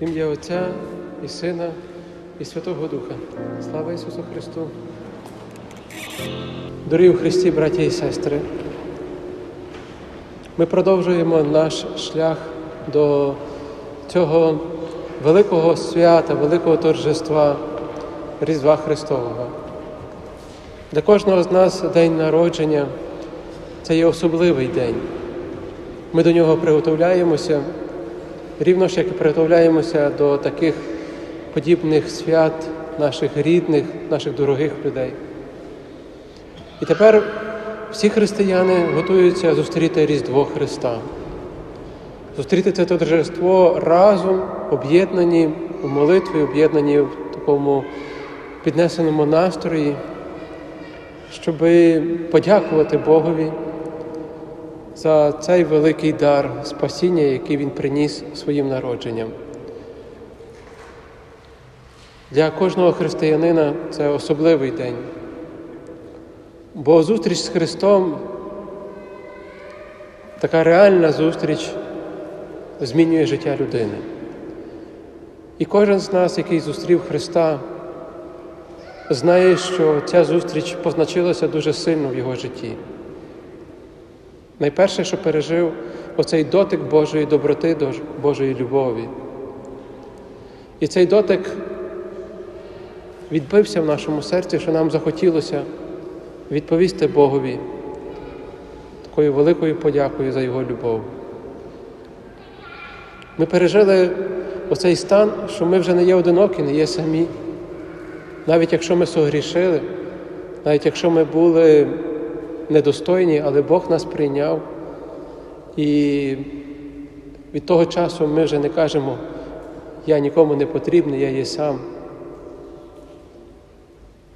Ім'я Отця і Сина, і Святого Духа. Слава Ісусу Христу! Дорогі в Христі, браті і сестри, ми продовжуємо наш шлях до цього великого свята, великого торжества Різдва Христового. Для кожного з нас день народження це є особливий день. Ми до нього приготовляємося, рівно ж як і приготовляємося до таких подібних свят наших рідних, наших дорогих людей. І тепер всі християни готуються зустріти Різдво Христа, зустріти це торжество разом, об'єднані у молитві, об'єднані в такому піднесеному настрої, щоб подякувати Богові за цей великий дар спасіння, який Він приніс своїм народженням. Для кожного християнина це особливий день. Бо зустріч з Христом, така реальна зустріч змінює життя людини. І кожен з нас, який зустрів Христа, знає, що ця зустріч позначилася дуже сильно в його житті. Найперше, що пережив оцей дотик Божої доброти, Божої любові. І цей дотик відбився в нашому серці, що нам захотілося відповісти Богові такою великою подякою за Його любов. Ми пережили оцей стан, що ми вже не є одинокі, не є самі. Навіть якщо ми согрішили, навіть якщо ми були недостойні, але Бог нас прийняв. І від того часу ми вже не кажемо, я нікому не потрібний, я є сам.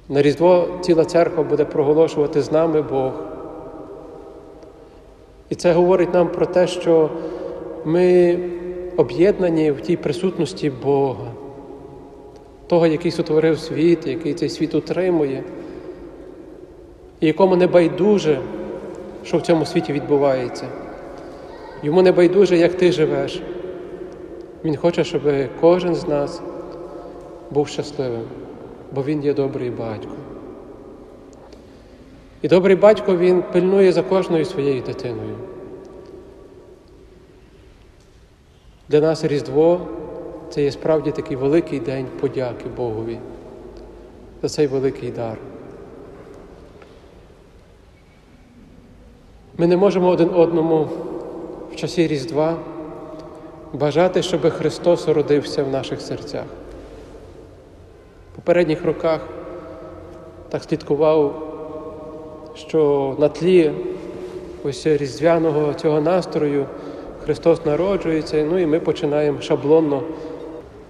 На Різдво ціла церква буде проголошувати з нами Бог. І це говорить нам про те, що ми об'єднані в тій присутності Бога, того, який сотворив світ, який цей світ утримує, і якому не байдуже, що в цьому світі відбувається. Йому не байдуже, як ти живеш. Він хоче, щоб кожен з нас був щасливим бо Він є добрий батько. І добрий батько він пильнує за кожною своєю дитиною. Для нас Різдво це є справді такий великий день подяки Богові за цей великий дар. Ми не можемо один одному в часі Різдва бажати, щоб Христос родився в наших серцях. В попередніх роках так слідкував, що на тлі ось різдвяного цього настрою Христос народжується, ну і ми починаємо шаблонно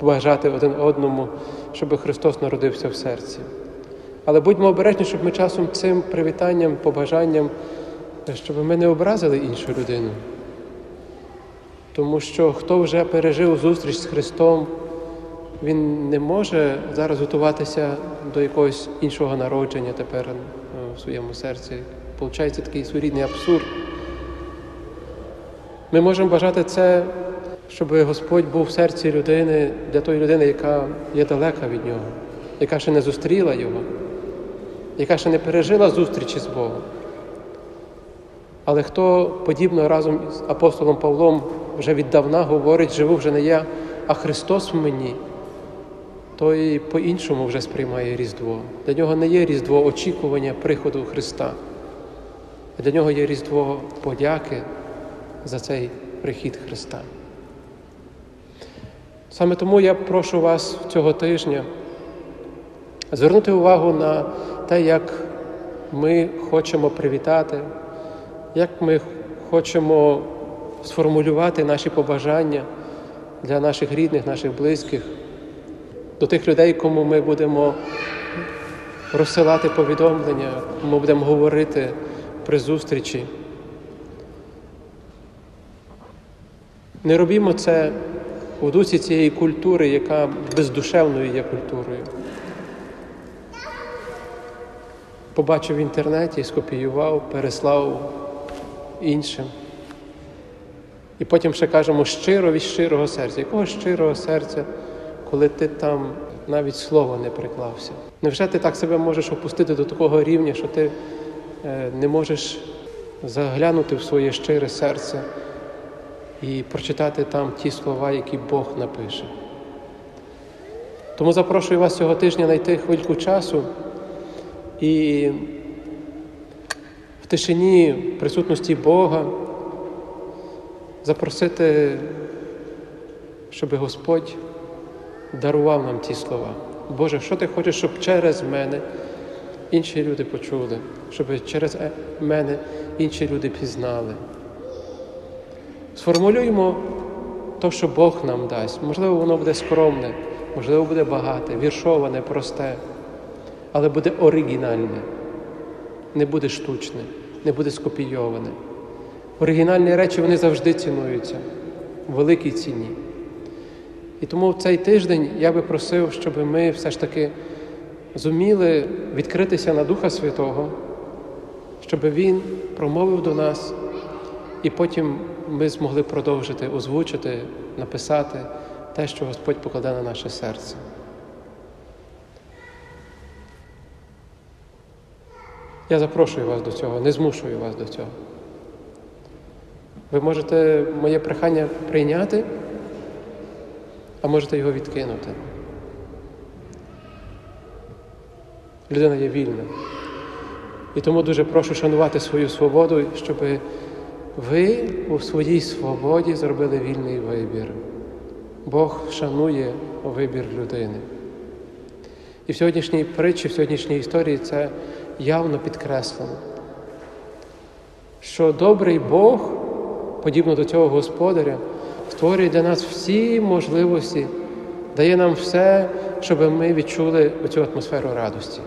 бажати один одному, щоб Христос народився в серці. Але будьмо обережні, щоб ми часом цим привітанням, побажанням, щоб ми не образили іншу людину. Тому що хто вже пережив зустріч з Христом, він не може зараз готуватися до якогось іншого народження тепер е, в своєму серці. Получається такий своєрідний абсурд. Ми можемо бажати це, щоб Господь був в серці людини для тої людини, яка є далека від нього, яка ще не зустріла його, яка ще не пережила зустрічі з Богом. Але хто подібно разом з апостолом Павлом вже віддавна говорить, живу вже не я, а Христос в мені, той по-іншому вже сприймає Різдво. Для нього не є Різдво очікування приходу Христа. Для нього є Різдво подяки за цей прихід Христа. Саме тому я прошу вас цього тижня звернути увагу на те, як ми хочемо привітати, як ми хочемо сформулювати наші побажання для наших рідних, наших близьких, до тих людей, кому ми будемо розсилати повідомлення, кому будемо говорити при зустрічі. Не робімо це у дусі цієї культури, яка бездушевною є культурою. Побачив в інтернеті, скопіював, переслав іншим. І потім ще кажемо щиро від щирого серця. Якого щирого серця, коли ти там навіть слова не приклався? Невже ти так себе можеш опустити до такого рівня, що ти е, не можеш заглянути в своє щире серце і прочитати там ті слова, які Бог напише? Тому запрошую вас цього тижня знайти хвильку часу і тишині присутності Бога запросити, щоб Господь дарував нам ті слова. Боже, що ти хочеш, щоб через мене інші люди почули, щоб через мене інші люди пізнали. Сформулюємо те, що Бог нам дасть. Можливо, воно буде скромне, можливо, буде багате, віршоване, просте, але буде оригінальне, не буде штучне, не буде скопійоване. Оригінальні речі вони завжди цінуються в великій ціні. І тому в цей тиждень я би просив, щоб ми все ж таки зуміли відкритися на Духа Святого, щоб Він промовив до нас, і потім ми змогли продовжити озвучити, написати те, що Господь покладе на наше серце. Я запрошую вас до цього, не змушую вас до цього. Ви можете моє прохання прийняти, а можете його відкинути. Людина є вільна. І тому дуже прошу шанувати свою свободу, щоб ви у своїй свободі зробили вільний вибір. Бог шанує вибір людини. І в сьогоднішній притчі, в сьогоднішній історії це явно підкреслено, що добрий Бог подібно до цього господаря, створює для нас всі можливості, дає нам все, щоб ми відчули цю атмосферу радості.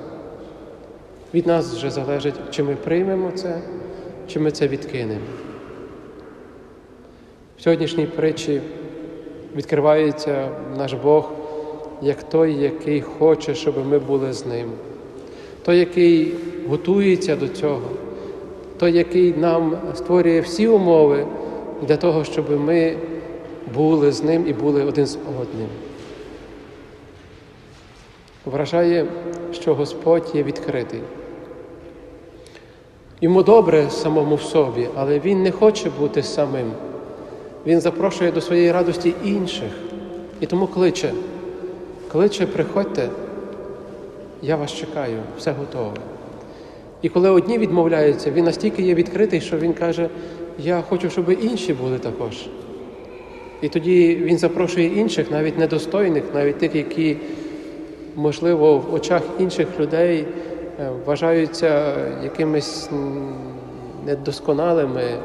Від нас вже залежить, чи ми приймемо це, чи ми це відкинемо. В сьогоднішній притчі відкривається наш Бог як той, який хоче, щоб ми були з ним, той, який готується до цього, той, який нам створює всі умови для того, щоб ми були з ним і були один з одним. Вражає, що Господь є відкритий. Йому добре самому в собі, але він не хоче бути самим. Він запрошує до своєї радості інших. І тому кличе, кличе, приходьте, я вас чекаю, все готове. І коли одні відмовляються, він настільки є відкритий, що він каже, я хочу, щоб інші були також. І тоді він запрошує інших, навіть недостойних, навіть тих, які, можливо, в очах інших людей е, вважаються якимись недосконалими, е,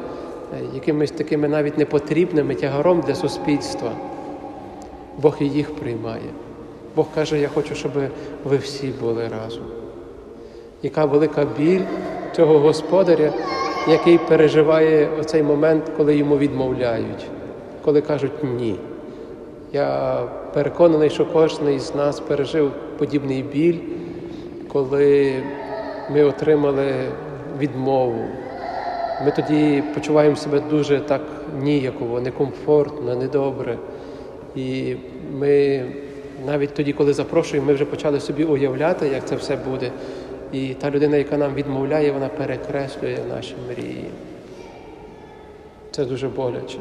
якимись такими навіть непотрібними тягаром для суспільства. Бог і їх приймає. Бог каже, я хочу, щоб ви всі були разом. Яка велика біль цього господаря, який переживає оцей момент, коли йому відмовляють, коли кажуть ні. Я переконаний, що кожен із нас пережив подібний біль, коли ми отримали відмову. Ми тоді почуваємо себе дуже так ніяково, некомфортно, недобре. І ми навіть тоді, коли запрошуємо, ми вже почали собі уявляти, як це все буде. І та людина, яка нам відмовляє, вона перекреслює наші мрії. Це дуже боляче.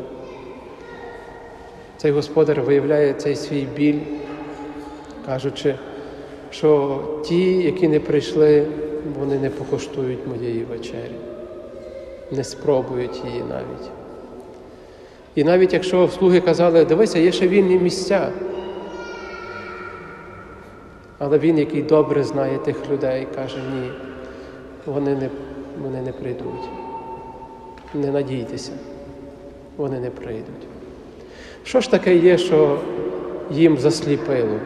Цей господар виявляє цей свій біль, кажучи, що ті, які не прийшли, вони не покоштують моєї вечері, не спробують її навіть. І навіть якщо слуги казали, дивися, є ще вільні місця. Але він, який добре знає тих людей, каже, ні, вони не, вони не прийдуть. Не надійтеся, вони не прийдуть. Що ж таке є, що їм засліпило?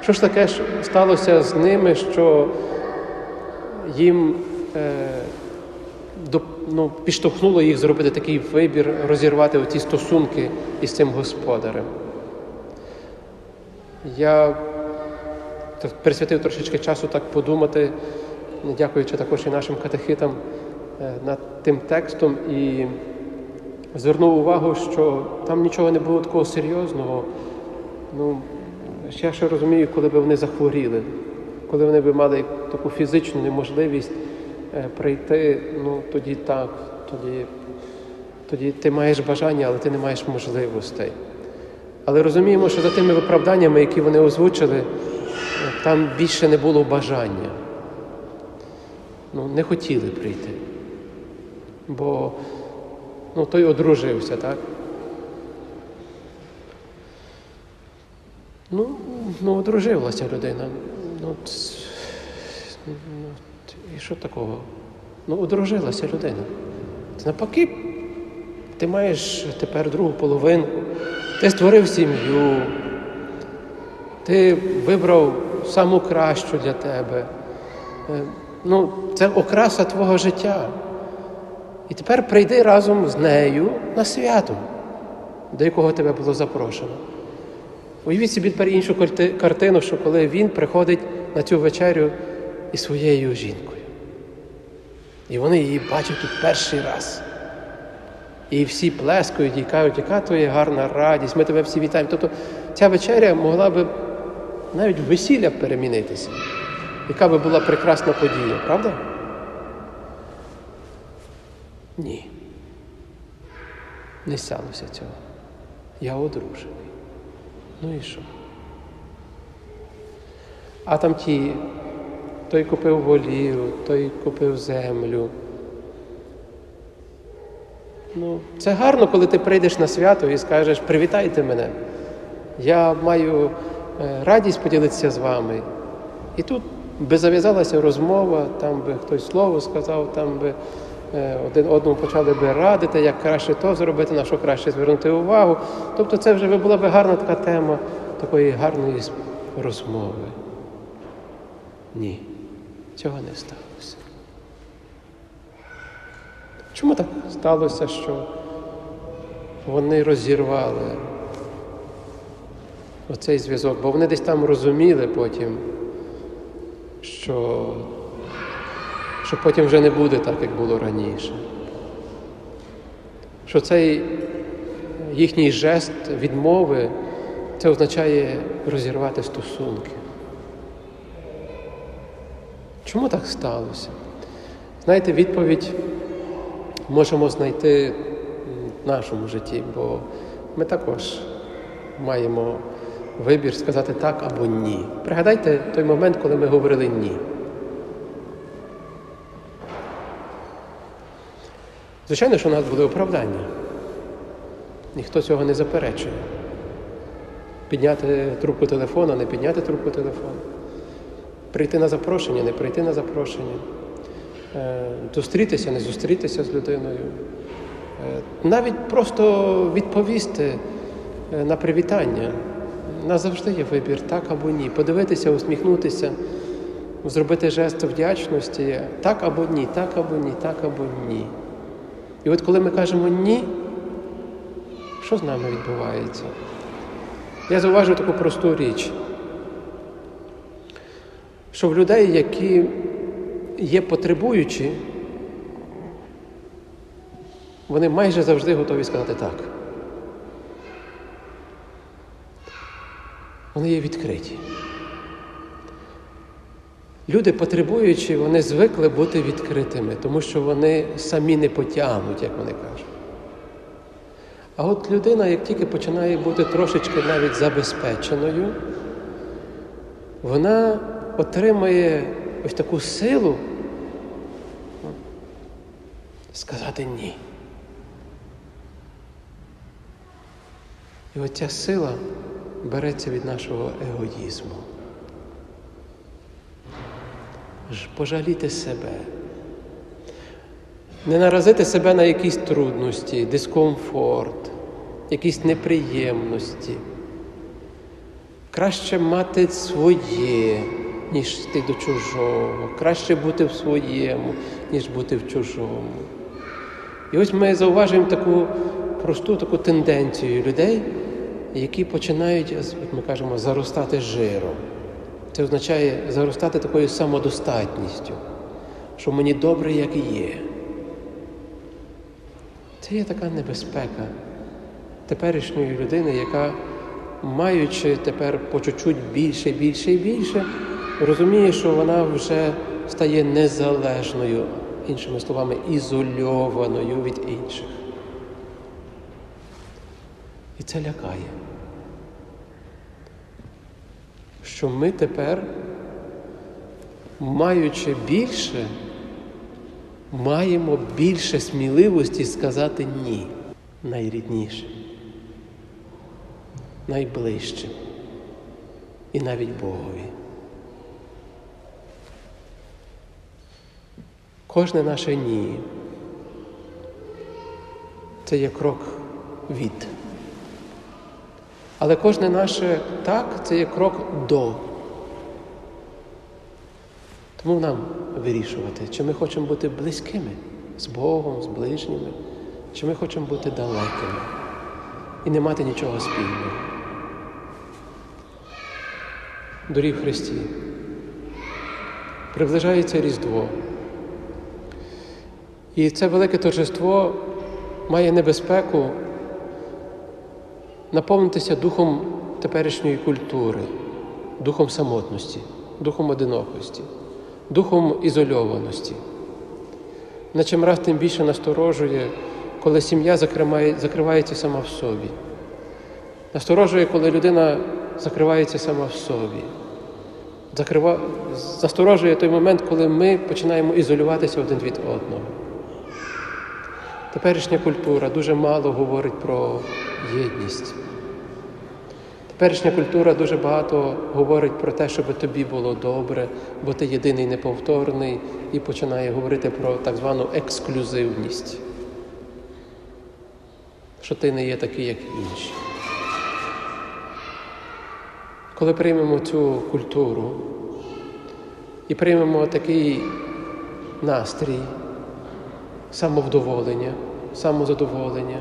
Що ж таке сталося з ними, що їм е, до, ну, підштовхнуло їх зробити такий вибір, розірвати оті стосунки із цим господарем? Я присвятив трошечки часу так подумати, дякуючи також і нашим катехитам е, над тим текстом і звернув увагу, що там нічого не було такого серйозного. Ну, Я ще розумію, коли б вони захворіли, коли вони б мали таку фізичну неможливість е, прийти, ну тоді так, тоді, тоді ти маєш бажання, але ти не маєш можливостей. Але розуміємо, що за тими виправданнями, які вони озвучили, там більше не було бажання. Ну, не хотіли прийти. Бо ну, той одружився, так? Ну, ну одружилася людина. Ну, ну, І що такого? Ну, одружилася людина. Навпаки, ти маєш тепер другу половинку, ти створив сім'ю, ти вибрав саму кращу для тебе. Е, ну, Це окраса твого життя. І тепер прийди разом з нею на свято, до якого тебе було запрошено. Уявіть собі тепер іншу картину, що коли він приходить на цю вечерю із своєю жінкою. І вони її бачать тут перший раз. І всі плескають і кажуть, яка то є гарна радість, ми тебе всі вітаємо. Тобто ця вечеря могла би навіть весілля перемінитися. Яка би була прекрасна подія, правда? Ні. Не сталося цього. Я одружений. Ну і що? А там ті, той купив волію, той купив землю. Ну, Це гарно, коли ти прийдеш на свято і скажеш, привітайте мене. Я маю радість поділитися з вами. І тут би зав'язалася розмова, там би хтось слово сказав, там би е, один одному почали би радити, як краще то зробити, на що краще звернути увагу. Тобто це вже була б гарна така тема такої гарної розмови. Ні, цього не сталося. Чому так сталося, що вони розірвали? Оцей зв'язок, бо вони десь там розуміли потім, що, що потім вже не буде так, як було раніше. Що цей їхній жест відмови це означає розірвати стосунки. Чому так сталося? Знаєте, відповідь можемо знайти в нашому житті, бо ми також маємо вибір сказати так або ні. Пригадайте той момент, коли ми говорили ні. Звичайно, що у нас були оправдання. Ніхто цього не заперечує. Підняти трубку телефона, не підняти трубку телефону. Прийти на запрошення, не прийти на запрошення. Е, зустрітися, не зустрітися з людиною. Е, навіть просто відповісти е, на привітання. У нас завжди є вибір, так або ні. Подивитися, усміхнутися, зробити жест вдячності, так або ні, так або ні, так або ні. І от коли ми кажемо ні, що з нами відбувається? Я зауважу таку просту річ, що в людей, які є потребуючі, вони майже завжди готові сказати так. Вони є відкриті. Люди, потребуючі, вони звикли бути відкритими, тому що вони самі не потягнуть, як вони кажуть. А от людина, як тільки починає бути трошечки навіть забезпеченою, вона отримує ось таку силу сказати ні. І оця сила береться від нашого егоїзму. Пожаліти себе, не наразити себе на якісь трудності, дискомфорт, якісь неприємності. Краще мати своє, ніж йти до чужого, краще бути в своєму, ніж бути в чужому. І ось ми зауважуємо таку просту таку тенденцію людей, які починають, як ми кажемо, заростати жиром. Це означає заростати такою самодостатністю, що мені добре, як є. Це є така небезпека теперішньої людини, яка, маючи тепер по чуть-чуть більше, більше і більше, розуміє, що вона вже стає незалежною, іншими словами, ізольованою від інших. І це лякає. Що ми тепер, маючи більше, маємо більше сміливості сказати ні найріднішим, найближчим і навіть Богові. Кожне наше ні це є крок від. Але кожне наше так це є крок до. Тому нам вирішувати, чи ми хочемо бути близькими з Богом, з ближніми, чи ми хочемо бути далекими і не мати нічого спільного. Дорі в Христі. Приближається Різдво. І це велике торжество має небезпеку наповнитися духом теперішньої культури, духом самотності, духом одинокості, духом ізольованості. На чим раз тим більше насторожує, коли сім'я закривається сама в собі. Насторожує, коли людина закривається сама в собі. Закрива... Засторожує той момент, коли ми починаємо ізолюватися один від одного. Теперішня культура дуже мало говорить про єдність. Теперішня культура дуже багато говорить про те, щоб тобі було добре, бо ти єдиний неповторний, і починає говорити про так звану ексклюзивність, що ти не є такий, як інші. Коли приймемо цю культуру і приймемо такий настрій, самовдоволення, самозадоволення,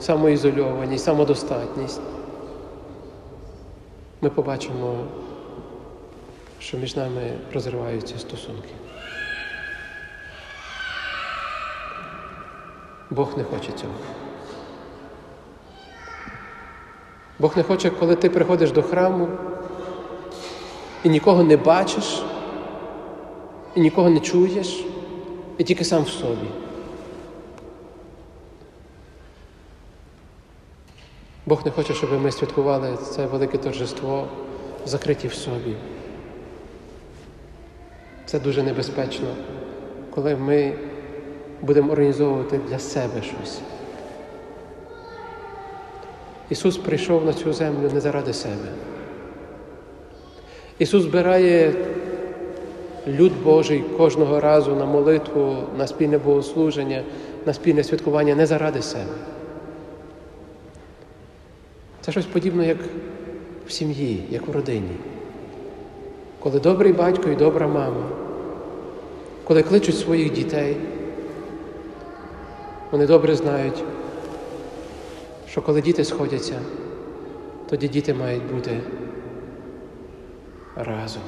самоізольованість, самодостатність, ми побачимо, що між нами розриваються стосунки. Бог не хоче цього. Бог не хоче, коли ти приходиш до храму і нікого не бачиш, і нікого не чуєш, і тільки сам в собі. Бог не хоче, щоб ми святкували це велике торжество, закриті в собі. Це дуже небезпечно, коли ми будемо організовувати для себе щось. Ісус прийшов на цю землю не заради себе. Ісус збирає люд Божий кожного разу на молитву, на спільне богослуження, на спільне святкування не заради себе. Це щось подібне, як в сім'ї, як в родині. Коли добрий батько і добра мама, коли кличуть своїх дітей, вони добре знають, що коли діти сходяться, тоді діти мають бути разом.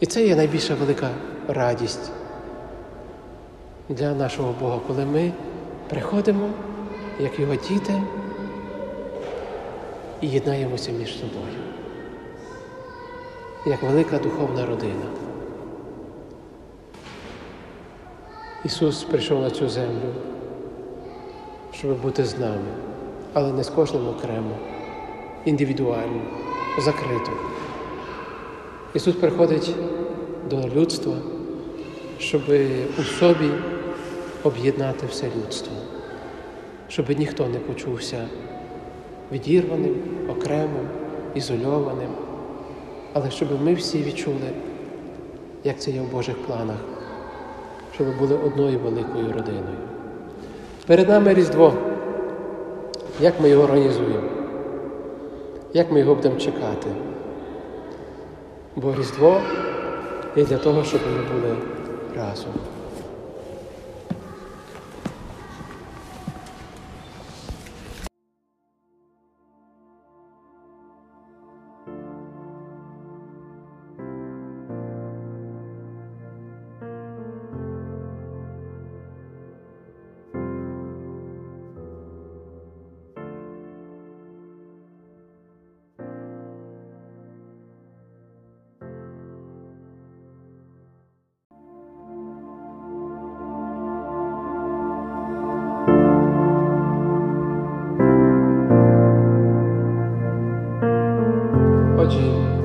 І це є найбільша велика радість для нашого Бога, коли ми приходимо, як його діти, і єднаємося між собою, як велика духовна родина. Ісус прийшов на цю землю, щоб бути з нами, але не з кожним окремо, індивідуально, закрито. Ісус приходить до людства, щоб у собі об'єднати все людство, щоб ніхто не почувся відірваним, окремим, ізольованим, але щоб ми всі відчули, як це є в Божих планах, щоб були одною великою родиною. Перед нами Різдво. Як ми його організуємо? Як ми його будемо чекати? Бо Різдво є для того, щоб ми були разом.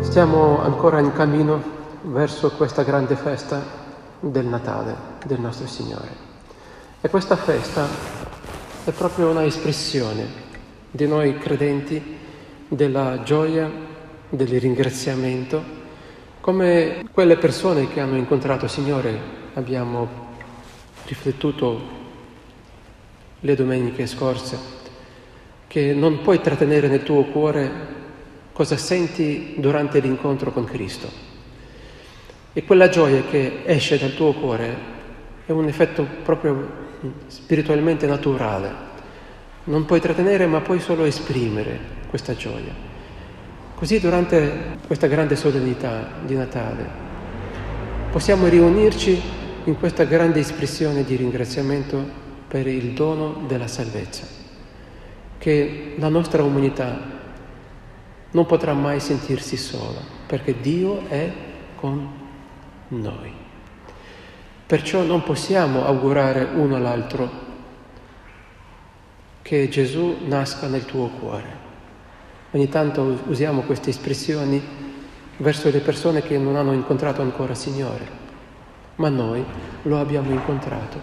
Stiamo ancora in cammino verso questa grande festa del Natale del nostro Signore. E questa festa è proprio una espressione di noi credenti della gioia, del ringraziamento, come quelle persone che hanno incontrato Signore abbiamo riflettuto le domeniche scorse, che non puoi trattenere nel tuo cuore cosa senti durante l'incontro con Cristo. E quella gioia che esce dal tuo cuore è un effetto proprio spiritualmente naturale. Non puoi trattenere ma puoi solo esprimere questa gioia. Così durante questa grande solennità di Natale possiamo riunirci in questa grande espressione di ringraziamento per il dono della salvezza, che la nostra umanità non potrà mai sentirsi sola, perché Dio è con noi. Perciò non possiamo augurare uno all'altro che Gesù nasca nel tuo cuore. Ogni tanto usiamo queste espressioni verso le persone che non hanno incontrato ancora il Signore, ma noi lo abbiamo incontrato,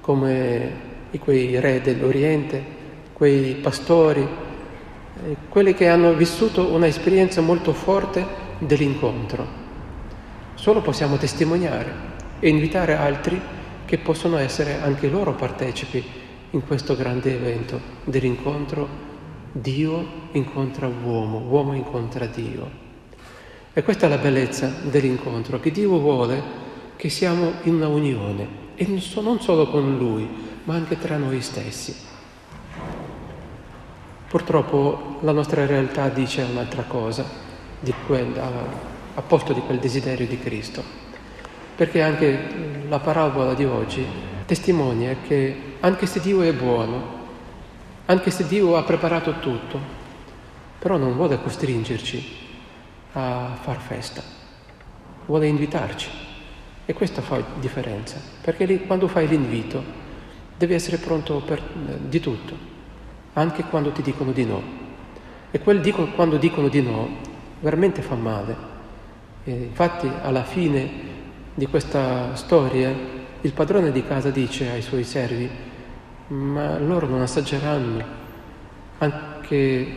come quei re dell'Oriente, quei pastori, quelli che hanno vissuto un'esperienza molto forte dell'incontro. Solo possiamo testimoniare e invitare altri che possono essere anche loro partecipi in questo grande evento dell'incontro Dio incontra uomo, uomo incontra Dio. E questa è la bellezza dell'incontro, che Dio vuole che siamo in una unione, e non solo con Lui, ma anche tra noi stessi. Purtroppo la nostra realtà dice un'altra cosa quel, a, a posto di quel desiderio di Cristo, perché anche la parabola di oggi testimonia che anche se Dio è buono, anche se Dio ha preparato tutto, però non vuole costringerci a far festa, vuole invitarci. E questo fa differenza, perché lì, quando fai l'invito devi essere pronto per di tutto, anche quando ti dicono di no. E quel dico, quando dicono di no veramente fa male. E infatti alla fine di questa storia il padrone di casa dice ai suoi servi, ma loro non assaggeranno, anche eh,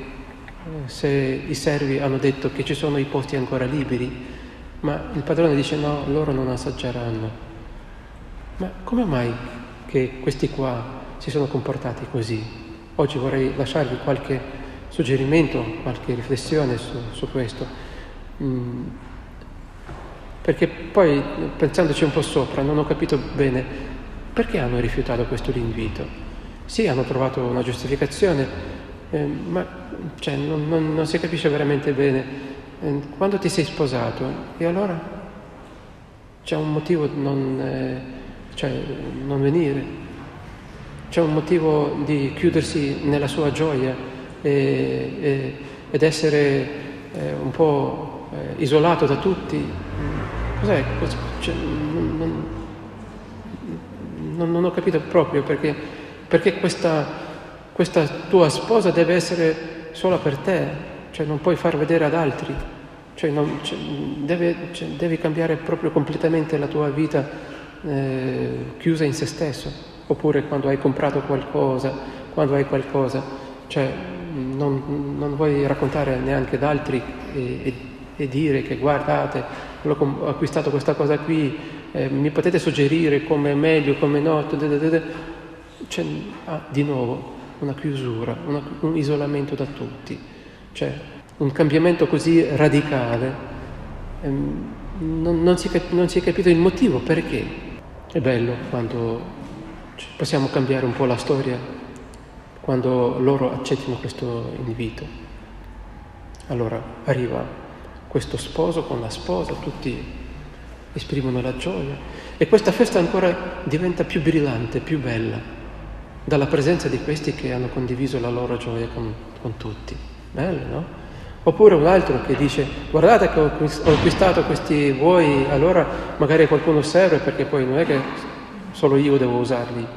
se i servi hanno detto che ci sono i posti ancora liberi, ma il padrone dice no, loro non assaggeranno. Ma come mai che questi qua si sono comportati così? Oggi vorrei lasciarvi qualche suggerimento, qualche riflessione su, su questo. Mm. Perché poi, pensandoci un po' sopra, non ho capito bene perché hanno rifiutato questo invito. Sì, hanno trovato una giustificazione, eh, ma cioè, non, non, non si capisce veramente bene quando ti sei sposato, e allora c'è un motivo non, eh, cioè, non venire, c'è un motivo di chiudersi nella sua gioia e, e, ed essere eh, un po' eh, isolato da tutti. Cos'è? Cioè, non, non, non, ho capito proprio perché, perché questa, questa tua sposa deve essere sola per te, cioè non puoi far vedere ad altri, cioè non, cioè, deve, cioè, devi cambiare proprio completamente la tua vita eh, chiusa in se stesso, oppure quando hai comprato qualcosa, quando hai qualcosa, cioè non, non vuoi raccontare neanche ad altri e, e, e, dire che guardate, ho acquistato questa cosa qui, eh, mi potete suggerire come è meglio, come no, c'è ah, di nuovo una chiusura, una, un isolamento da tutti. Cioè, un cambiamento così radicale, ehm, non, non, si, non si è capito il motivo, perché. È bello quando possiamo cambiare un po' la storia, quando loro accettano questo invito. Allora arriva questo sposo con la sposa, tutti esprimono la gioia e questa festa ancora diventa più brillante, più bella, dalla presenza di questi che hanno condiviso la loro gioia con, con tutti. Bello, no? Oppure un altro che dice, guardate che ho acquistato questi vuoi, allora magari qualcuno serve perché poi non è che solo io devo usarli.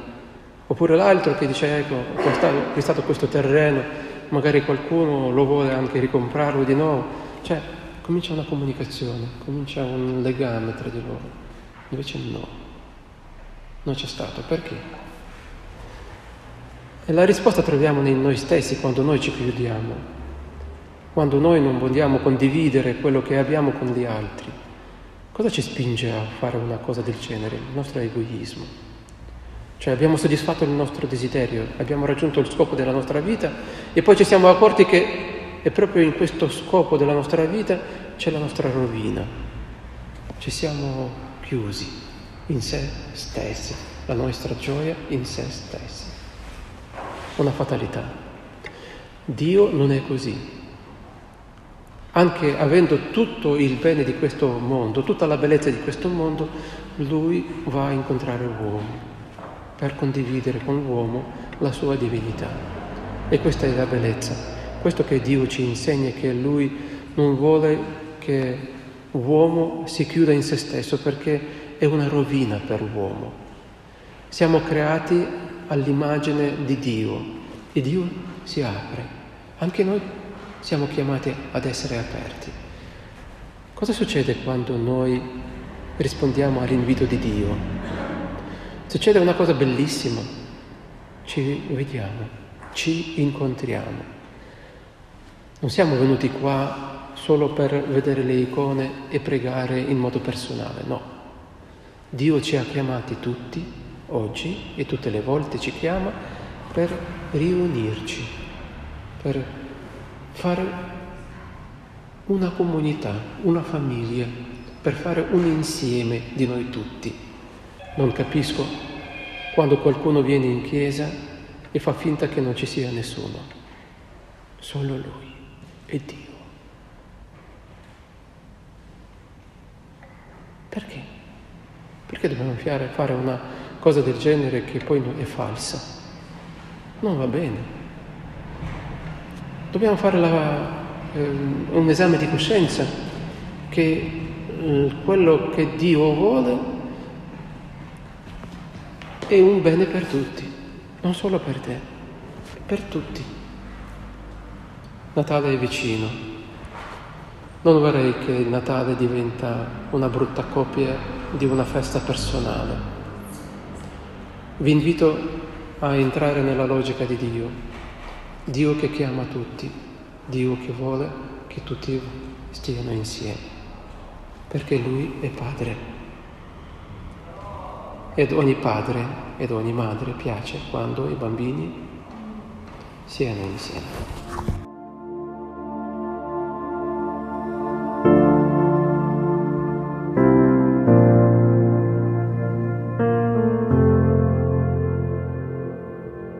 Oppure l'altro che dice, ecco, ho acquistato questo terreno, magari qualcuno lo vuole anche ricomprarlo di nuovo. Cioè, comincia una comunicazione, comincia un legame tra di loro. Invece no, non c'è stato. Perché? E la risposta troviamo in noi stessi quando noi ci chiudiamo quando noi non vogliamo condividere quello che abbiamo con gli altri. Cosa ci spinge a fare una cosa del genere? Il nostro egoismo. Cioè abbiamo soddisfatto il nostro desiderio, abbiamo raggiunto il scopo della nostra vita e poi ci siamo accorti che è proprio in questo scopo della nostra vita c'è la nostra rovina. Ci siamo chiusi in sé stessi, la nostra gioia in sé stessi. Una fatalità. Dio non è così anche avendo tutto il bene di questo mondo, tutta la bellezza di questo mondo, lui va a incontrare l'uomo per condividere con l'uomo la sua divinità. E questa è la bellezza, questo che Dio ci insegna che lui non vuole che l'uomo si chiuda in se stesso perché è una rovina per l'uomo. Siamo creati all'immagine di Dio e Dio si apre. Anche noi siamo chiamati ad essere aperti. Cosa succede quando noi rispondiamo all'invito di Dio? Succede una cosa bellissima, ci vediamo, ci incontriamo. Non siamo venuti qua solo per vedere le icone e pregare in modo personale, no. Dio ci ha chiamati tutti oggi e tutte le volte ci chiama per riunirci, per fare una comunità, una famiglia, per fare un insieme di noi tutti. Non capisco quando qualcuno viene in chiesa e fa finta che non ci sia nessuno, solo lui e Dio. Perché? Perché dobbiamo fare una cosa del genere che poi è falsa? Non va bene. Dobbiamo fare la, eh, un esame di coscienza che eh, quello che Dio vuole è un bene per tutti, non solo per te, per tutti. Natale è vicino. Non vorrei che Natale diventa una brutta copia di una festa personale. Vi invito a entrare nella logica di Dio, Dio che chiama tutti, Dio che vuole che tutti stiano insieme, perché Lui è Padre. Ed ogni padre ed ogni madre piace quando i bambini siano insieme.